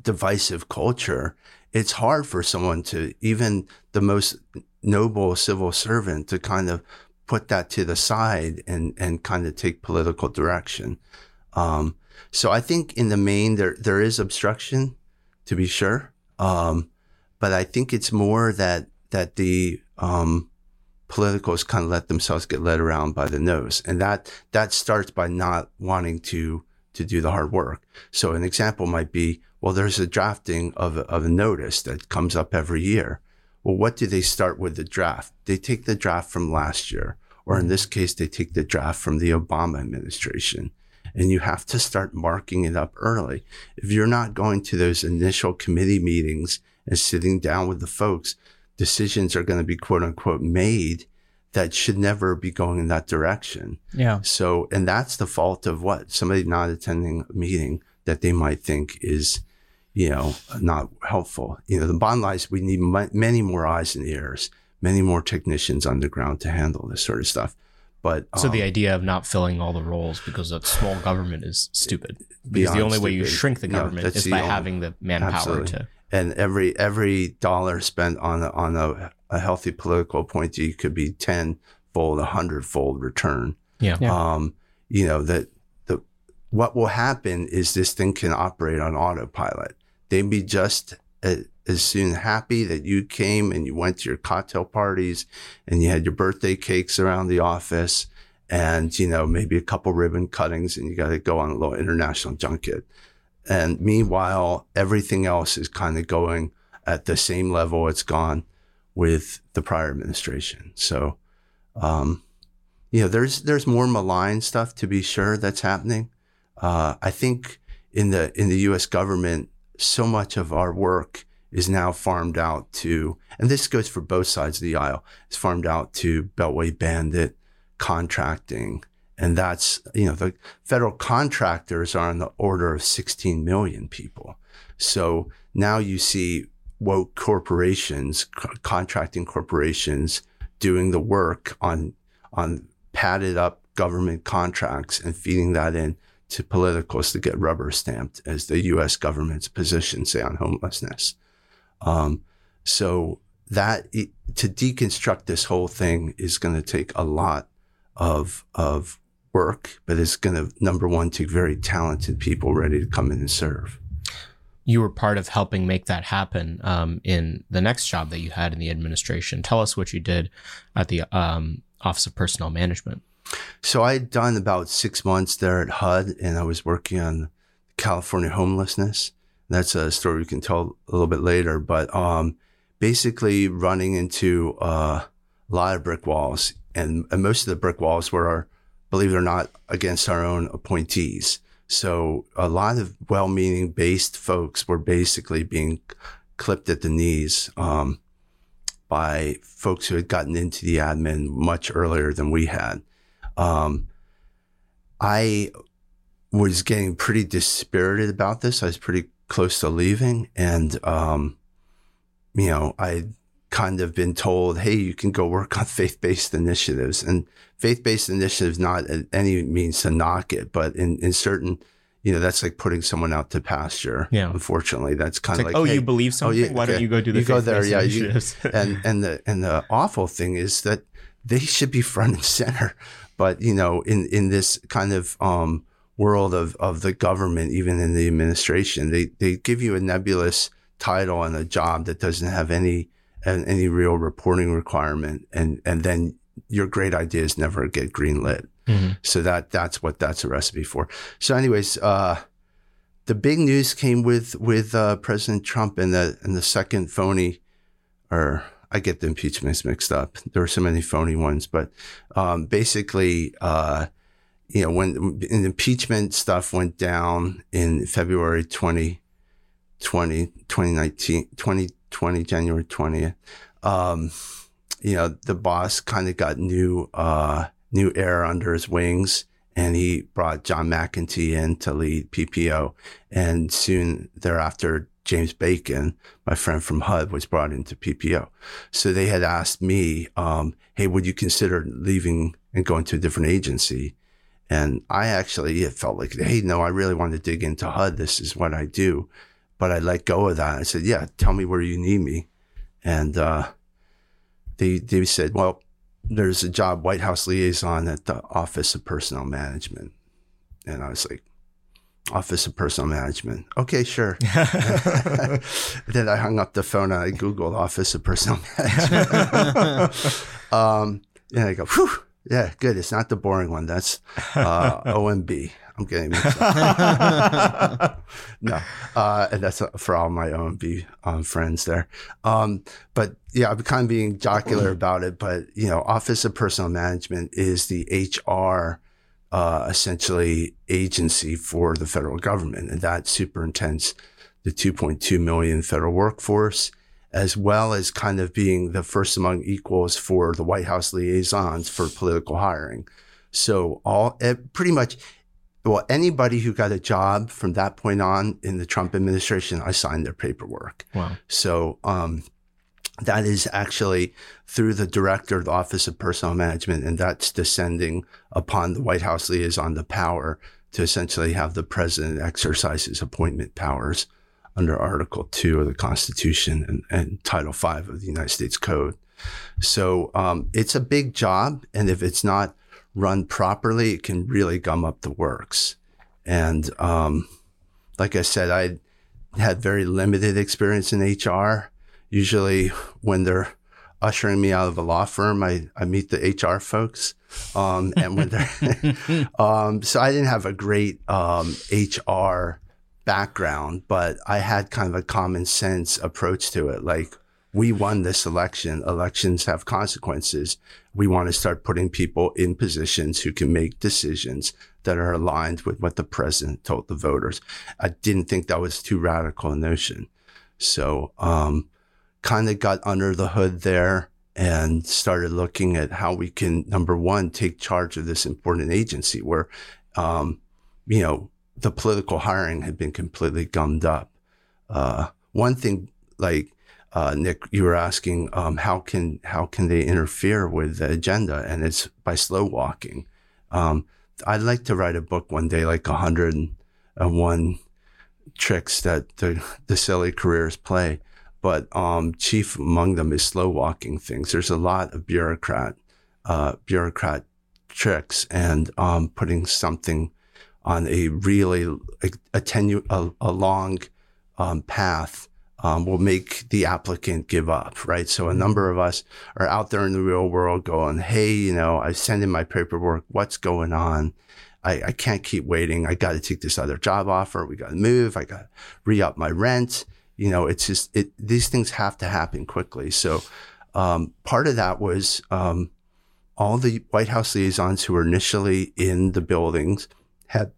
divisive culture, it's hard for someone to, even the most noble civil servant, to kind of put that to the side and, and kind of take political direction. Um, so I think in the main, there, there is obstruction to be sure. Um, but I think it's more that that the um, politicals kind of let themselves get led around by the nose, and that that starts by not wanting to to do the hard work. So an example might be, well, there's a drafting of of a notice that comes up every year. Well, what do they start with the draft? They take the draft from last year, or in this case, they take the draft from the Obama administration and you have to start marking it up early. If you're not going to those initial committee meetings and sitting down with the folks, decisions are going to be quote unquote made that should never be going in that direction. Yeah. So, and that's the fault of what somebody not attending a meeting that they might think is, you know, not helpful. You know, the bottom line is we need many more eyes and ears, many more technicians on the ground to handle this sort of stuff. But so um, the idea of not filling all the roles because of small government is stupid. Because the only stupid. way you shrink the government no, is by only, having the manpower absolutely. to. And every every dollar spent on a, on a, a healthy political appointee could be tenfold, a hundredfold return. Yeah. yeah. Um, you know that the what will happen is this thing can operate on autopilot. They'd be just as soon happy that you came and you went to your cocktail parties and you had your birthday cakes around the office and, you know, maybe a couple ribbon cuttings and you got to go on a little international junket. And meanwhile, everything else is kind of going at the same level it's gone with the prior administration. So, um, you know, there's, there's more malign stuff to be sure that's happening. Uh, I think in the, in the U.S. government, so much of our work is now farmed out to, and this goes for both sides of the aisle, it's farmed out to Beltway bandit contracting And that's, you know, the federal contractors are on the order of 16 million people. So now you see woke corporations, co- contracting corporations doing the work on, on padded up government contracts and feeding that in to politicals to get rubber stamped as the U.S. government's position, say, on homelessness. Um, so that to deconstruct this whole thing is going to take a lot of of work, but it's going to number one take very talented people ready to come in and serve. You were part of helping make that happen um, in the next job that you had in the administration. Tell us what you did at the um, Office of Personnel Management. So I had done about six months there at HUD, and I was working on California homelessness. That's a story we can tell a little bit later, but um, basically running into uh, a lot of brick walls, and, and most of the brick walls were, believe it or not, against our own appointees. So a lot of well-meaning based folks were basically being clipped at the knees um, by folks who had gotten into the admin much earlier than we had. Um, I was getting pretty dispirited about this. I was pretty close to leaving, and um, you know, I kind of been told, hey, you can go work on faith based initiatives. And faith based initiatives, not any means to knock it, but in, in certain, you know, that's like putting someone out to pasture. Yeah. Unfortunately, that's kind It's of like, like, oh, hey, you believe something? yeah, Why don't you go do the You go there, yeah. you- and and the and the awful thing is that they should be front and center. But you know, in in this kind of um, world of of the government, even in the administration, they they give you a nebulous title and a job that doesn't have any any real reporting requirement, and and then your great ideas never get greenlit. Mhm. So that that's what that's a recipe for. So, anyways, uh, the big news came with with uh, President Trump and the and the second phony, or I get the impeachments mixed up. There were so many phony ones, but um, basically, uh, you know, when an impeachment stuff went down in February 2020, 2019, 2020, January 20th, um, you know, the boss kind of got new, uh, new air under his wings and he brought John McEntee in to lead PPO. And soon thereafter, James Bacon, my friend from HUD, was brought into PPO. So they had asked me, um, hey, would you consider leaving and going to a different agency? And I actually it felt like, hey, no, I really want to dig into HUD. This is what I do. But I let go of that. I said, yeah, tell me where you need me. And uh, they, they said, well, there's a job White House liaison at the Office of Personnel Management. And I was like, Office of Personnel Management. Okay, sure. then I hung up the phone and I Googled Office of Personnel Management. um, and I go, whew, yeah, good. It's not the boring one. That's uh, OMB. I'm getting mixed up. no, uh, and that's for all my OMB um, friends there. Um, but yeah, I'm kind of being jocular about it. But you know, Office of Personnel Management is the HR uh, essentially agency for the federal government, and that superintends the 2.2 million federal workforce, as well as kind of being the first among equals for the White House liaisons for political hiring. So all eh, pretty much, well, anybody who got a job from that point on in the Trump administration, I signed their paperwork. Wow. So um, that is actually through the director of the Office of Personnel Management, and that's descending upon the White House liaison the power to essentially have the president exercise his appointment powers under Article 2 of the Constitution and, and Title 5 of the United States Code. So um, it's a big job, and if it's not run properly, it can really gum up the works. And um, like I said, I had very limited experience in HR. Usually, when they're ushering me out of a law firm, I, I meet the HR folks. Um, and when they're, um, so I didn't have a great um, HR background, but I had kind of a common sense approach to it. Like, we won this election. Elections have consequences. We want to start putting people in positions who can make decisions that are aligned with what the president told the voters. I didn't think that was too radical a notion. So, um, kind of got under the hood there and started looking at how we can, number one, take charge of this important agency where, um, you know, the political hiring had been completely gummed up. Uh, one thing, like uh, Nick, you were asking, um, how can how can they interfere with the agenda? And it's by slow walking. Um, I'd like to write a book one day, like 101 tricks that the, the silly careers play. But um, chief among them is slow walking things. There's a lot of bureaucrat uh, bureaucrat tricks and um, putting something on a really attenu- a, a long um, path um, will make the applicant give up, right? So a mm-hmm. number of us are out there in the real world going, Hey, you know, I send in my paperwork. What's going on? I, I can't keep waiting. I got to take this other job offer. We got to move. I got to re up my rent. You know, it's just, it, these things have to happen quickly. So, um, part of that was, um, all the White House liaisons who were initially in the buildings had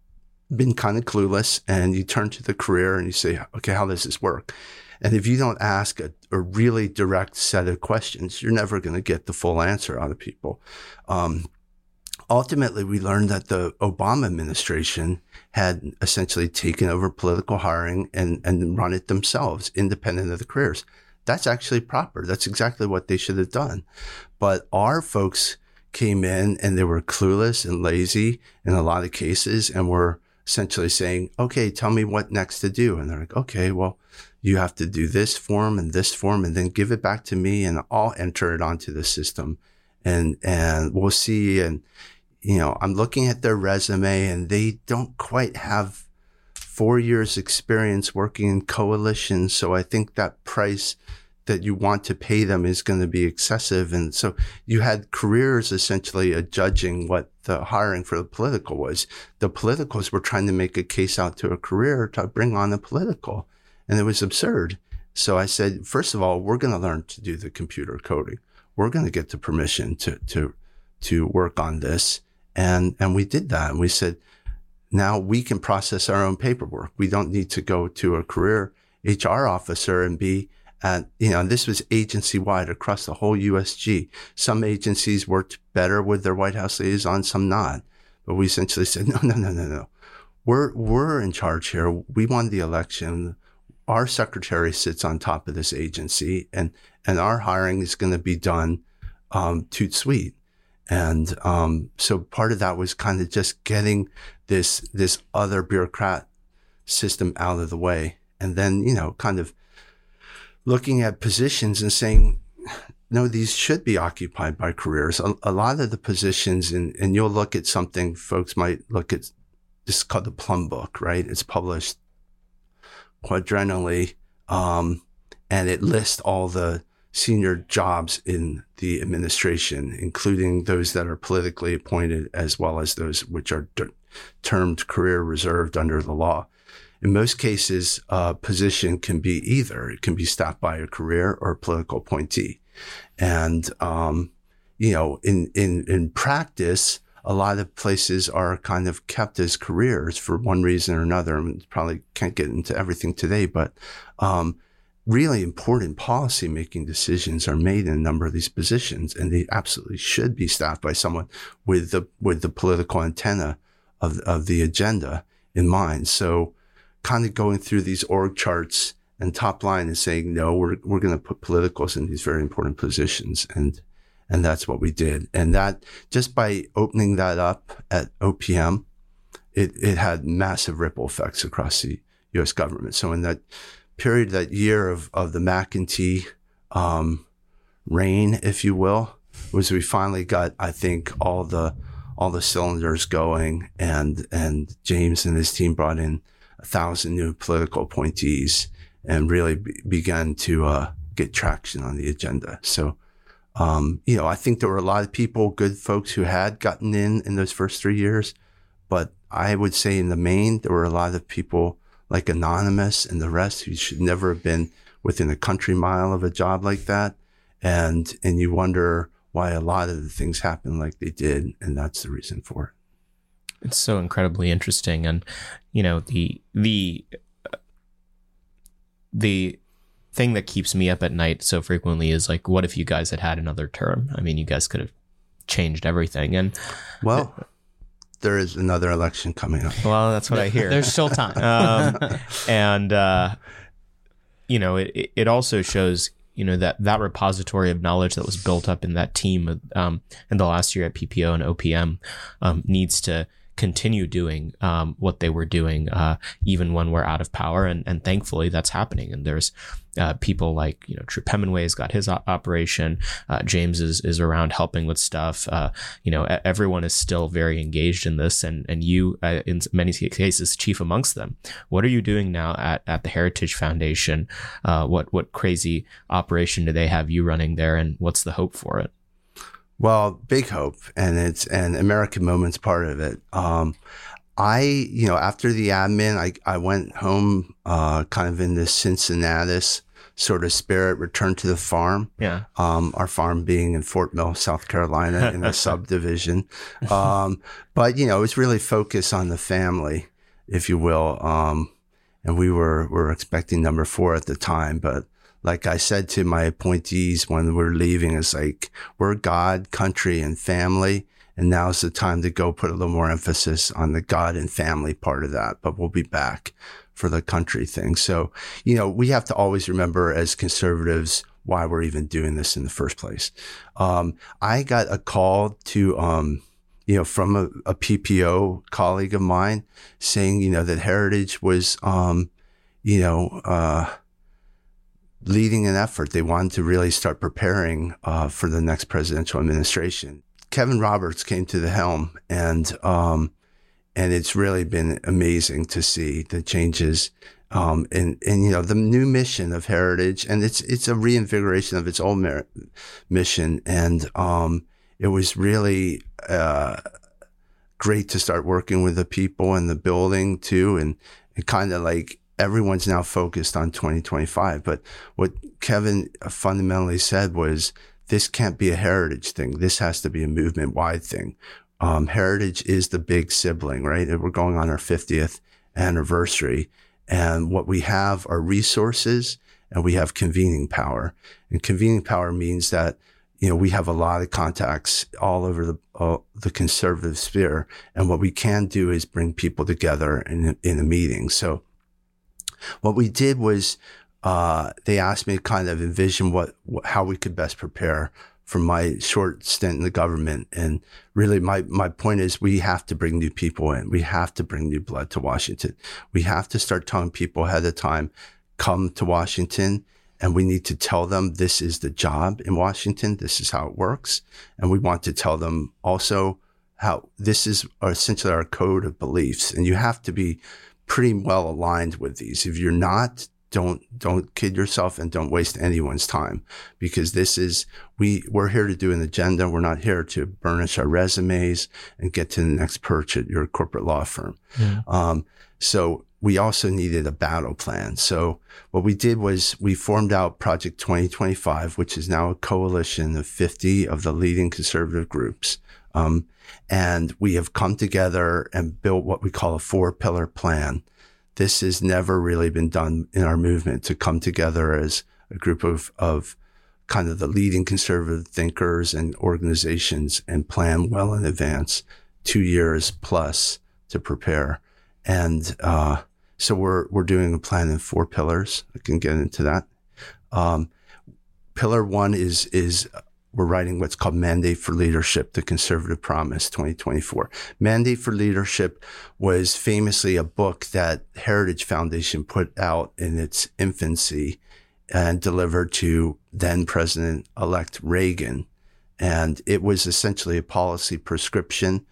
been kind of clueless and you turn to the career and you say, okay, how does this work? And if you don't ask a, a really direct set of questions, you're never going to get the full answer out of people. Um, ultimately, we learned that the Obama administration had essentially taken over political hiring and, and run it themselves, independent of the careers. That's actually proper. That's exactly what they should have done. But our folks came in and they were clueless and lazy in a lot of cases and were essentially saying, okay, tell me what next to do. And they're like, okay, well, you have to do this form and this form and then give it back to me and I'll enter it onto the system and, and we'll see. And, you know, I'm looking at their resume and they don't quite have four years experience working in coalitions. So I think that price that you want to pay them is going to be excessive. And so you had careers essentially judging what the hiring for the political was. The politicals were trying to make a case out to a career to bring on a political and it was absurd. So I said, first of all, we're going to learn to do the computer coding. We're going to get the permission to, to, to work on this. And, and we did that. And we said, now we can process our own paperwork. We don't need to go to a career HR officer and be at, you know, this was agency wide across the whole USG. Some agencies worked better with their White House liaison, some not. But we essentially said, no, no, no, no, no. We're, we're in charge here. We won the election. Our secretary sits on top of this agency and, and our hiring is going to be done, um, toot sweet. And, um, so part of that was kind of just getting this, this other bureaucrat system out of the way. And then, you know, kind of looking at positions and saying, no, these should be occupied by careers. A, a lot of the positions, and, and you'll look at something folks might look at, this is called the Plum Book, right? It's published quadrennially, um, and it lists all the senior jobs in the administration, including those that are politically appointed as well as those which are termed career reserved under the law. In most cases, a position can be either. It can be staffed by a career or a political appointee. And, um, you know, in, in, in practice, a lot of places are kind of kept as careers for one reason or another. I probably can't get into everything today, but, um, really important policy making decisions are made in a number of these positions and they absolutely should be staffed by someone with the, with the political antenna of, of the agenda in mind. So, kind of going through these org charts and top line and saying, no, we're, we're going to put politicals in these very important positions. And, and that's what we did. And that just by opening that up at OPM, it, it had massive ripple effects across the U.S. government. So in that period, that year of, of the McEntee, um, reign, if you will, was we finally got, I think, all the, all the cylinders going and, and James and his team brought in a thousand new political appointees and really be- began to uh, get traction on the agenda. So, um, you know, I think there were a lot of people, good folks who had gotten in in those first three years, but I would say in the main, there were a lot of people like Anonymous and the rest who should never have been within a country mile of a job like that. And, and you wonder why a lot of the things happened like they did. And that's the reason for it. It's so incredibly interesting, and you know the the the thing that keeps me up at night so frequently is like, what if you guys had had another term? I mean, you guys could have changed everything. And well, there is another election coming up. Well, that's what I hear. There's still time. um, and uh, you know, it it also shows you know that that repository of knowledge that was built up in that team um, in the last year at PPO and OPM um, needs to continue doing um, what they were doing, uh, even when we're out of power. And, and thankfully, that's happening. And there's uh, people like you know Troup Hemenway's got his operation. Uh, James is is around helping with stuff. Uh, you know, everyone is still very engaged in this, and and you, uh, in many cases, chief amongst them. What are you doing now at, at the Heritage Foundation? Uh, what what crazy operation do they have you running there, and what's the hope for it? Well, big hope, and it's and American Moment's part of it. Um, I, you know, after the admin, I, I went home, uh, kind of in this Cincinnatus sort of spirit, returned to the farm. Yeah. Um, our farm being in Fort Mill, South Carolina, in a subdivision. Um, but you know, it was really focused on the family, if you will. Um, and we were were expecting number four at the time, but like I said to my appointees when we're leaving, it's like we're God, country, and family. And now's the time to go put a little more emphasis on the God and family part of that. But we'll be back for the country thing. So, you know, we have to always remember as conservatives why we're even doing this in the first place. Um, I got a call to, um, you know, from a, a, PPO colleague of mine saying, you know, that Heritage was, um, you know, uh, leading an effort. They wanted to really start preparing uh, for the next presidential administration. Kevin Roberts came to the helm, and um, and it's really been amazing to see the changes. Um, and, and, you know, the new mission of Heritage, and it's, it's a reinvigoration of its old mer- mission. And, um, it was really, uh, great to start working with the people and the building too. And, and kind of like everyone's now focused on 2025. But what Kevin fundamentally said was this can't be a heritage thing. This has to be a movement wide thing. Um, heritage is the big sibling, right? We're going on our 50th anniversary. And what we have are resources and we have convening power. And convening power means that, you know, we have a lot of contacts all over the, uh, the conservative sphere. And what we can do is bring people together in, in a meeting. So what we did was uh, they asked me to kind of envision what, how we could best prepare for my short stint in the government. And really, my my point is, we have to bring new people in. We have to bring new blood to Washington. We have to start telling people ahead of time, come to Washington. And we need to tell them this is the job in Washington. This is how it works. And we want to tell them also how this is essentially our code of beliefs. And you have to be pretty well aligned with these. If you're not, don't don't kid yourself and don't waste anyone's time because this is we we're here to do an agenda. We're not here to burnish our resumes and get to the next perch at your corporate law firm. Yeah. Um, so we also needed a battle plan. So what we did was we formed out Project 2025, which is now a coalition of 50 of the leading conservative groups. Um, and we have come together and built what we call a four pillar plan. This has never really been done in our movement to come together as a group of, of kind of the leading conservative thinkers and organizations and plan well in advance, two years plus to prepare. And, uh, so we're, we're doing a plan in four pillars. I can get into that. Um, pillar one is, is we're writing what's called Mandate for Leadership, the Conservative Promise 2024. Mandate for Leadership was famously a book that Heritage Foundation put out in its infancy and delivered to then President elect Reagan. And it was essentially a policy prescription,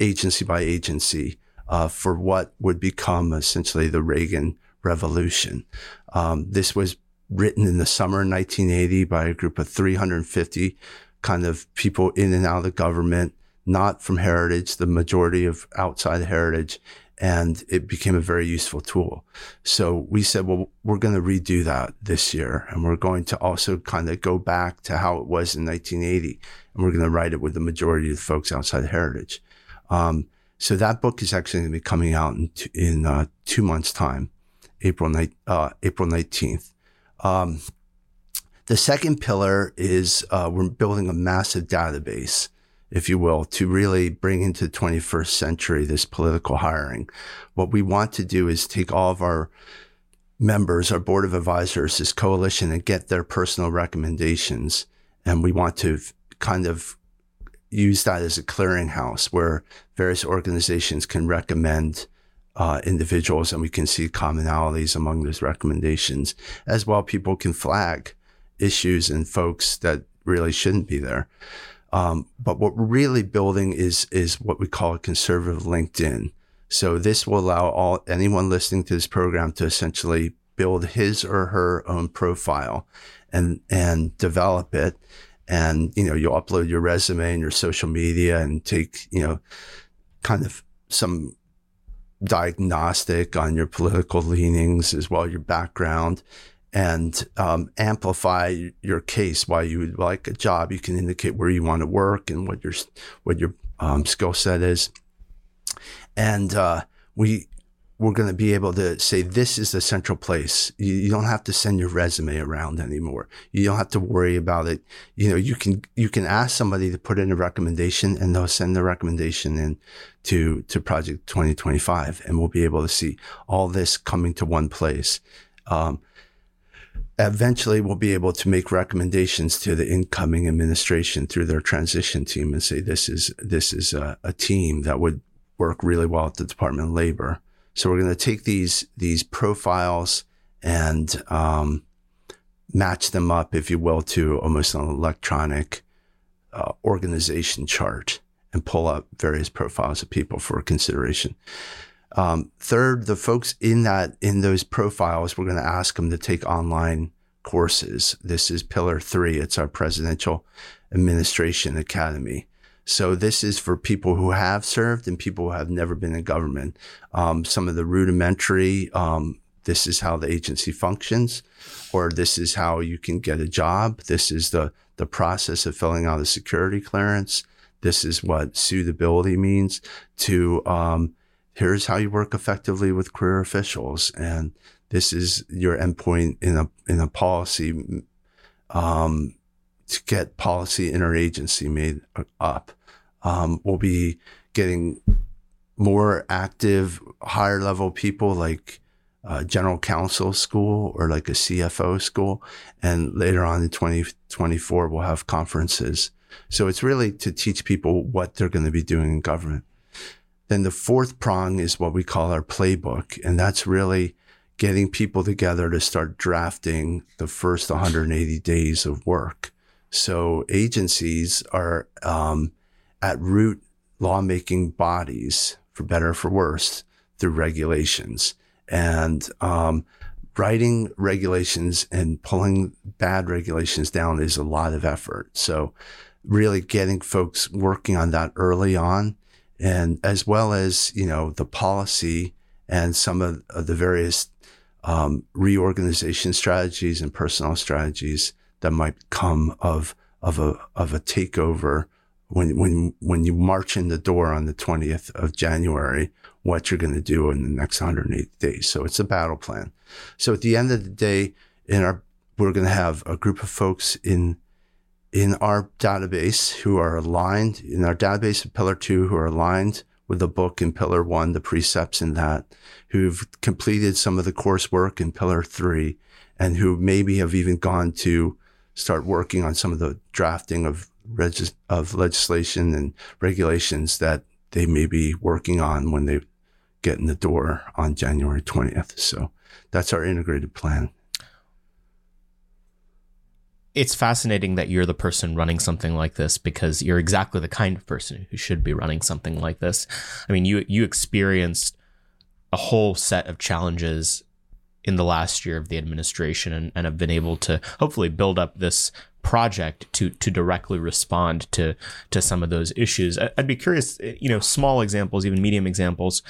agency by agency, uh, for what would become essentially the Reagan revolution. Um, this was written in the summer of 1980 by a group of 350 kind of people in and out of the government, not from Heritage, the majority of outside Heritage. And it became a very useful tool. So we said, well, we're going to redo that this year. And we're going to also kind of go back to how it was in 1980. And we're going to write it with the majority of the folks outside Heritage. Um, so that book is actually going to be coming out in, in uh, two months time, April, ni- uh, April 19th. Um, the second pillar is uh, we're building a massive database, if you will, to really bring into the 21st century this political hiring. What we want to do is take all of our members, our board of advisors, this coalition, and get their personal recommendations. And we want to kind of use that as a clearinghouse where various organizations can recommend uh, individuals and we can see commonalities among those recommendations. As well, people can flag issues and folks that really shouldn't be there. Um, but what we're really building is is what we call a conservative LinkedIn. So this will allow all anyone listening to this program to essentially build his or her own profile and and develop it. And you know, you upload your resume and your social media and take, you know, kind of some diagnostic on your political leanings as well, your background, and um, amplify your case why you would like a job. You can indicate where you want to work and what your what your um, skill set is, and uh, we we're going to be able to say this is the central place. You, you, don't have to send your resume around anymore. You don't have to worry about it. You know, you can you can ask somebody to put in a recommendation, and they'll send the recommendation in to to Project 2025, and we'll be able to see all this coming to one place. Um, eventually, we'll be able to make recommendations to the incoming administration through their transition team and say this is this is a, a team that would work really well at the Department of Labor so we're going to take these these profiles and um, match them up, if you will, to almost an electronic uh, organization chart and pull up various profiles of people for consideration. Um, third, the folks in that in those profiles, we're going to ask them to take online courses. This is pillar three. It's our presidential administration academy. So this is for people who have served and people who have never been in government. Um, some of the rudimentary, um, this is how the agency functions, or this is how you can get a job. This is the, the process of filling out a security clearance. This is what suitability means to, um, here's how you work effectively with career officials. And this is your endpoint in a, in a policy, um, to get policy interagency made up. Um, we'll be getting more active, higher level people like uh, general counsel school or like a CFO school. And later on in 2024, we'll have conferences. So it's really to teach people what they're going to be doing in government. Then the fourth prong is what we call our playbook. And that's really getting people together to start drafting the first 180 days of work. So agencies are um, at root lawmaking bodies, for better or for worse, through regulations. And um, writing regulations and pulling bad regulations down is a lot of effort. So, really getting folks working on that early on, and as well as you know the policy and some of, of the various um, reorganization strategies and personnel strategies that might come of of a of a takeover when when when you march in the door on the 20th of January, what you're going to do in the next 180 days. So it's a battle plan. So at the end of the day, in our we're going to have a group of folks in in our database who are aligned in our database of Pillar Two who are aligned with the book in Pillar One, the precepts in that, who've completed some of the coursework in Pillar Three, and who maybe have even gone to start working on some of the drafting of regis- of legislation and regulations that they may be working on when they get in the door on January 20th. So that's our integrated plan. It's fascinating that you're the person running something like this because you're exactly the kind of person who should be running something like this. I mean, you you experienced a whole set of challenges in the last year of the administration and, and have been able to hopefully build up this project to to directly respond to to some of those issues. I'd be curious, you know, small examples, even medium examples,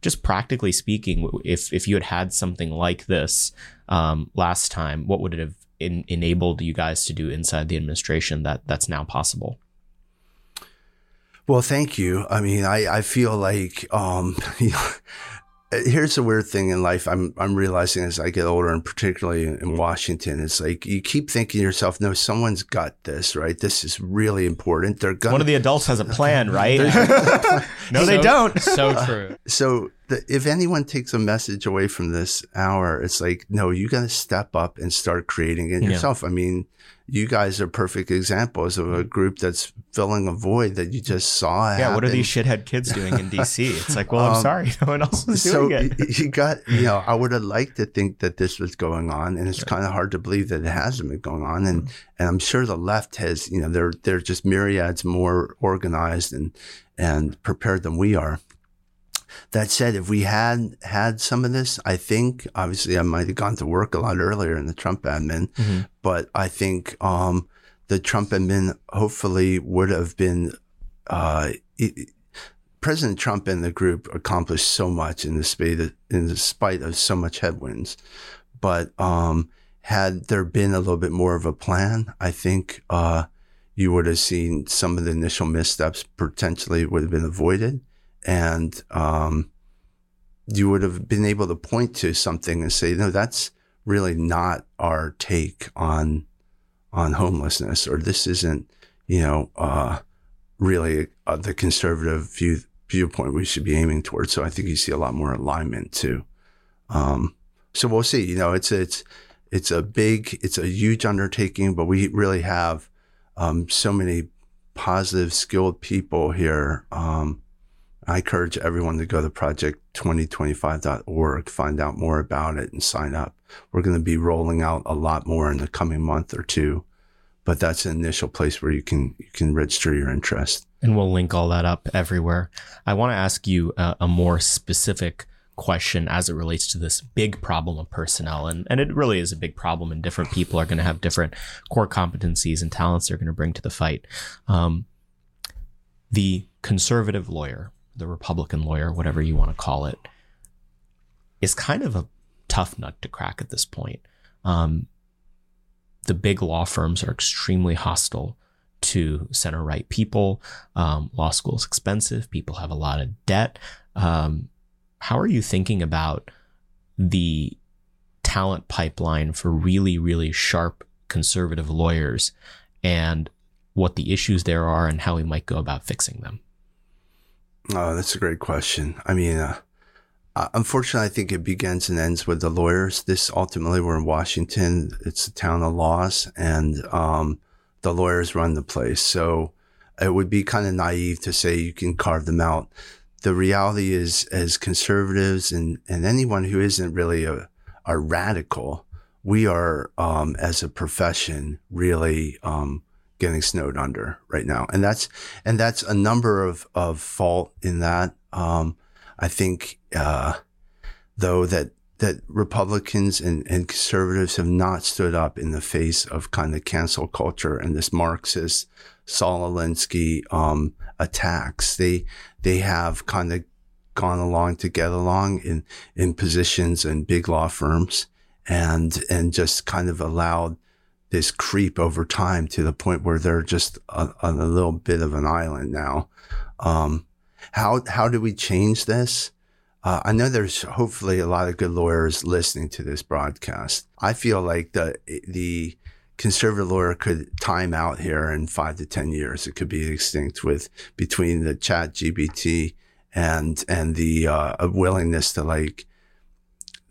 just practically speaking, if if you had had something like this um, last time, what would it have in, enabled you guys to do inside the administration that that's now possible? Well, thank you. I mean, I, I feel like um, Uh, here's the weird thing in life I'm I'm realizing as I get older and particularly in, in Washington it's like you keep thinking to yourself no someone's got this right this is really important they're gonna One of the adults has a plan, right? no, they don't. So uh, true. so the, if anyone takes a message away from this hour it's like no you got to step up and start creating it Yeah. yourself I mean you guys are perfect examples of a group that's filling a void that you just saw Yeah, what are these shithead kids doing in DC? It's like, well, I'm Um, sorry, no one else is so doing it. you got you know i would have liked to think that this was going on and it's kind of hard to believe that it hasn't been going on and and i'm sure the left has you know they're they're just myriads more organized and and prepared than we are that said if we had had some of this i think obviously i might have gone to work a lot earlier in the trump admin Mhm. but i think um the trump admin hopefully would have been uh it, President Trump and the group accomplished so much in the spite of, in the spite of so much headwinds. But um, had there been a little bit more of a plan, I think uh, you would have seen some of the initial missteps potentially would have been avoided, and um, you would have been able to point to something and say, "No, that's really not our take on on homelessness," or "This isn't, you know." Uh, really uh, the conservative view viewpoint we should be aiming towards. So I think you see a lot more alignment too. Um, so we'll see. You know, it's it's it's a big, it's a huge undertaking, but we really have um, so many positive, skilled people here. Um, I encourage everyone to go to project2025.org, find out more about it, and sign up. We're going to be rolling out a lot more in the coming month or two but that's an initial place where you can you can register your interest. And we'll link all that up everywhere. I want to ask you a, a more specific question as it relates to this big problem of personnel. And, and it really is a big problem, and different people are going to have different core competencies and talents they're going to bring to the fight. Um, the conservative lawyer, the Republican lawyer, whatever you want to call it, is kind of a tough nut to crack at this point. Um, the big law firms are extremely hostile to center right people. Um, law school is expensive. People have a lot of debt. Um, how are you thinking about the talent pipeline for really, really sharp conservative lawyers and what the issues there are and how we might go about fixing them? Oh, that's a great question. I mean, uh, uh, unfortunately, I think it begins and ends with the lawyers. This ultimately, we're in Washington. It's a town of laws, and um, the lawyers run the place. So it would be kind of naive to say you can carve them out. The reality is, as conservatives and, and anyone who isn't really a, a radical, we are, um, as a profession, really um, getting snowed under right now, and that's and that's a number of of fault in that. Um, I think, uh, though, that that Republicans and, and conservatives have not stood up in the face of kind of cancel culture and this Marxist Saul Alinsky um, attacks. They they have kind of gone along to get along in in positions and big law firms and and just kind of allowed this creep over time to the point where they're just a, a little bit of an island now. Um, how how do we change this? Uh, I know there's hopefully a lot of good lawyers listening to this broadcast. I feel like the the conservative lawyer could time out here in five to ten years. It could be extinct with between the Chat GPT and and the uh, willingness to like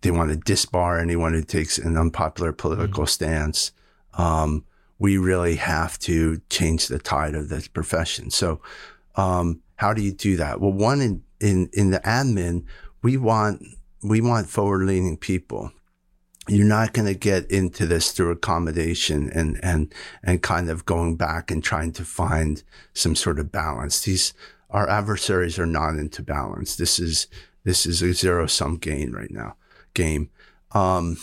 they want to disbar anyone who takes an unpopular political stance. Um, we really have to change the tide of this profession. So, um, how do you do that? Well, one in, in, in the admin, we want, we want forward leaning people. You're not going to get into this through accommodation and, and, and kind of going back and trying to find some sort of balance. These, our adversaries are not into balance. This is, this is a zero sum gain right now, game. Um,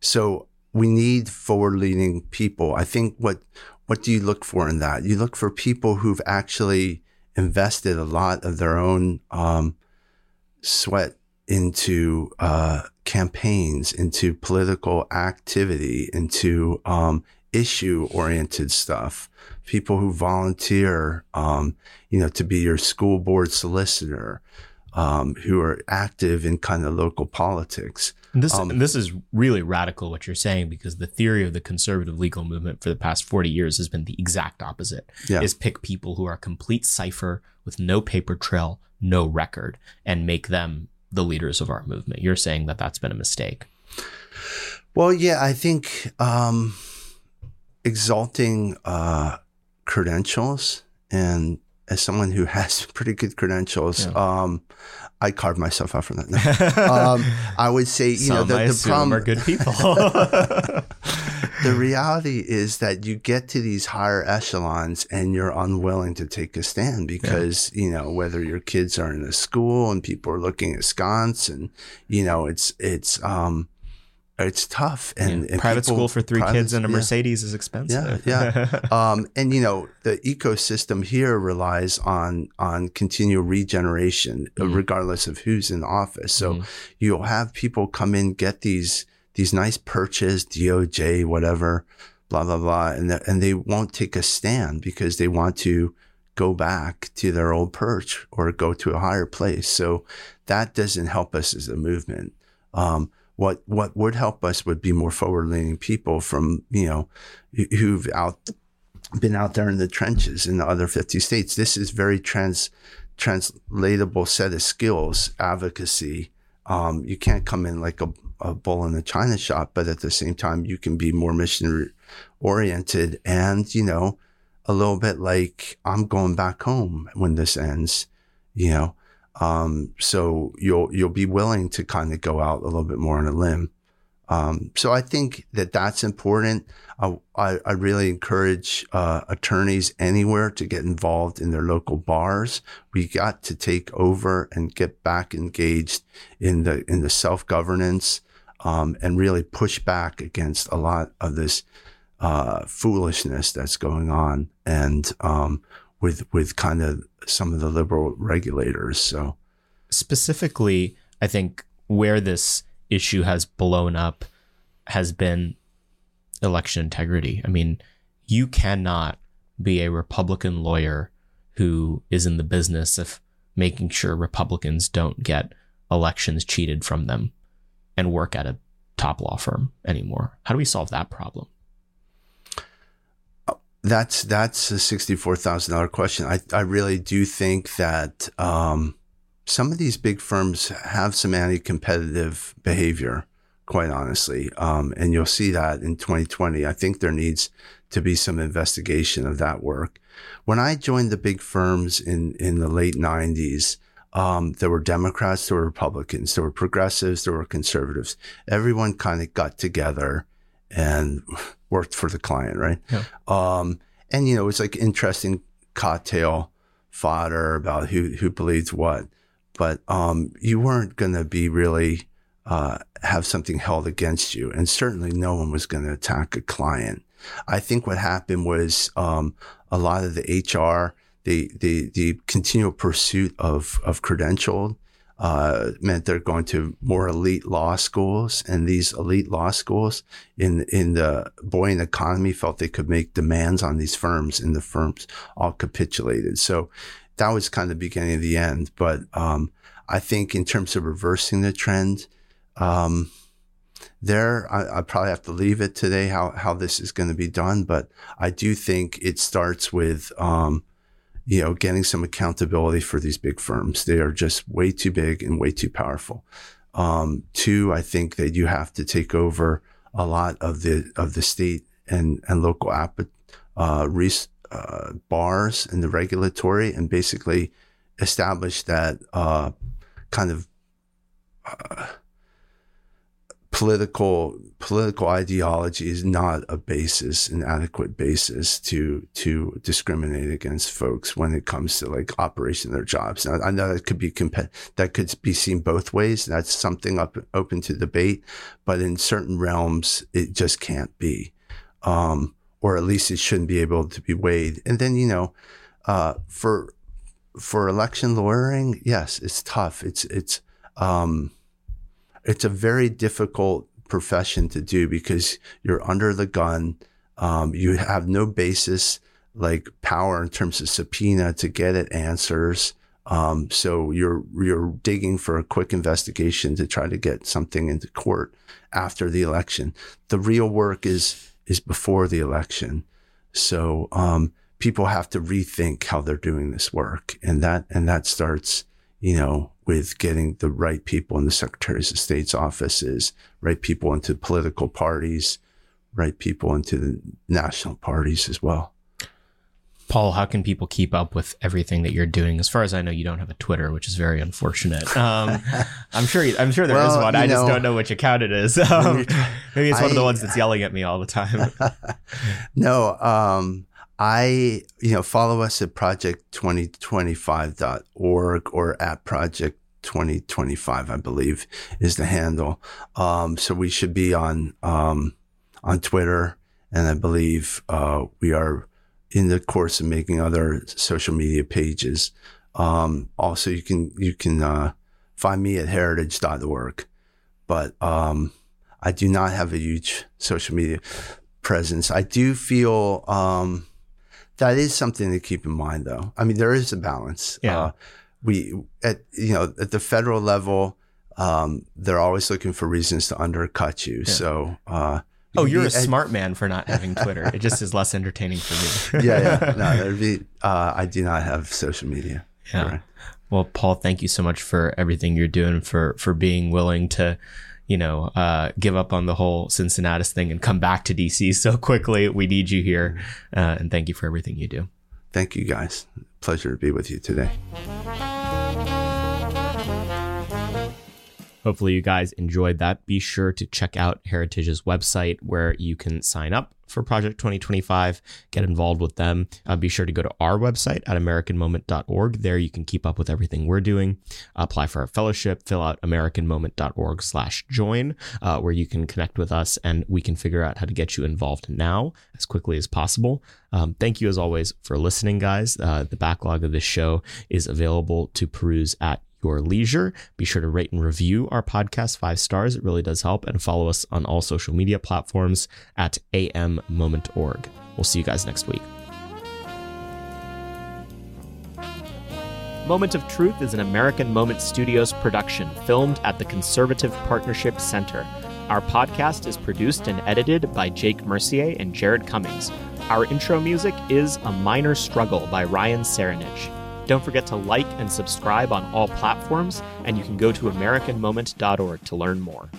so we need forward leaning people. I think what, what do you look for in that? You look for people who've actually invested a lot of their own um, sweat into uh, campaigns, into political activity, into um, issue oriented stuff. People who volunteer, um, you know, to be your school board solicitor. um, who are active in kind of local politics. And this Um, and this is really radical what you're saying because the theory of the conservative legal movement for the past 40 years has been the exact opposite. Yeah. Is pick people who are complete cipher with no paper trail, no record and make them the leaders of our movement. You're saying that that's been a mistake. Well, yeah, I think um, exalting uh, credentials and as someone who has pretty good credentials, um, I carved myself out from that. No. um, I would say, you know, the, the problem, are good people. the reality is that you get to these higher echelons and you're unwilling to take a stand because, you know, whether your kids are in a school and people are looking askance and, you know, it's, it's, um, it's tough and, and private people- school for three private- kids and a yeah. Mercedes is expensive. Yeah, um, and you know the ecosystem here relies on on continual regeneration, uh, Mhm. regardless of who's in office. So Mhm. you'll have people come in, get these these nice perches, DOJ, whatever, blah blah blah, and the, and they won't take a stand because they want to go back to their old perch or go to a higher place. So that doesn't help us as a movement. Um, what what would help us would be more forward leaning people from you know who- who've out been out there in the trenches in the other 50 states. This is very trans translatable set of skills, advocacy. Um, you can't come in like a, a bull in a china shop, but at the same time, you can be more mission oriented and, you know, a little bit like I'm going back home when this ends, you know. Um, so you'll you'll be willing to kind of go out a little bit more on a limb. Um, so I think that that's important. I, I, I really encourage uh, attorneys anywhere to get involved in their local bars. We got to take over and get back engaged in the in the self governance um, and really push back against a lot of this uh, foolishness that's going on and um, with with kind of some of the liberal regulators. So specifically, I think where this issue has blown up has been election integrity. I mean, you cannot be a Republican lawyer who is in the business of making sure Republicans don't get elections cheated from them and work at a top law firm anymore. How do we solve that problem? That's that's a sixty-four thousand dollar question. I I really do think that um, some of these big firms have some anti-competitive behavior. Quite honestly, um, and you'll see that in 2020. I think there needs to be some investigation of that work. When I joined the big firms in in the late 90s, um, there were Democrats, there were Republicans, there were progressives, there were conservatives. Everyone kind of got together and worked for the client, right? Yeah. Um, and you know, it's like interesting cocktail fodder about who who believes what, but um, you weren't going to be really uh, have something held against you, and certainly no one was going to attack a client. I think what happened was um, a lot of the HR, the the the continual pursuit of of credentialed uh, meant they're going to more elite law schools, and these elite law schools in in the buoyant economy felt they could make demands on these firms, and the firms all capitulated. So that was kind of the beginning of the end. But um, I think in terms of reversing the trend, um, there I, I probably have to leave it today how how this is going to be done. But I do think it starts with um, you know, getting some accountability for these big firms. They are just way too big and way too powerful. Um, two, I think that you have to take over a lot of the of the state and and local app, uh, res, uh, bars and the regulatory, and basically establish that uh, kind of uh, political political ideology is not a basis, an adequate basis to to discriminate against folks when it comes to like operation of their jobs. Now, I know that could be comp- that could be seen both ways. That's something up open to debate, but in certain realms, it just can't be, um, or at least it shouldn't be able to be weighed. And then you know, uh, for for election lawyering, yes, it's tough. It's it's um, it's a very difficult profession to do because you're under the gun. Um, you have no basis like power in terms of subpoena to get at answers. Um, so you're you're digging for a quick investigation to try to get something into court after the election. The real work is is before the election. So um, people have to rethink how they're doing this work, and that and that starts, you know, with getting the right people in the secretaries of state's offices, right people into political parties, right people into the national parties as well. Paul, how can people keep up with everything that you're doing? As far as I know, you don't have a Twitter, which is very unfortunate. Um, I'm sure. I'm sure there is Well, one. you I just don't know which account it is. Um, maybe it's one of the ones that's yelling at me all the time. No, um, I, you know, follow us at project2025.org or at project 2025, I believe is the handle. Um, so we should be on, um, on Twitter. And I believe, uh, we are in the course of making other social media pages. Um, also you can, you can, uh, find me at heritage.org, but, um, I do not have a huge social media presence. I do feel um, that is something to keep in mind, though. I mean, there is a balance. Yeah. Uh, we at you know at the federal level, um, they're always looking for reasons to undercut you. So. Uh, oh, you you're a smart man for not having Twitter. It just is less entertaining for me. yeah, yeah. No, there'd be. Uh, I do not have social media. Yeah. Correct. Well, Paul, thank you so much for everything you're doing for for being willing to, you know, uh, give up on the whole Cincinnatus thing and come back to DC so quickly. We need you here, uh, and thank you for everything you do. Thank you, guys. Pleasure to be with you today. Hopefully, you guys enjoyed that. Be sure to check out Heritage's website where you can sign up for Project 2025, get involved with them. Uh, be sure to go to our website at AmericanMoment.org. There you can keep up with everything we're doing. Apply for our fellowship, fill out AmericanMoment.org slash join, uh, where you can connect with us and we can figure out how to get you involved now as quickly as possible. Um, thank you, as always, for listening, guys. Uh, the backlog of this show is available to peruse at your leisure. Be sure to rate and review our podcast five stars. It really does help. And follow us on all social media platforms at ammoment.org. We'll see you guys next week. Moment of Truth is an American Moment Studios production filmed at the Conservative Partnership Center. Our podcast is produced and edited by Jake Mercier and Jared Cummings. Our intro music is A Minor Struggle by Ryan Serenich. Don't forget to like and subscribe on all platforms, and you can go to AmericanMoment.org to learn more.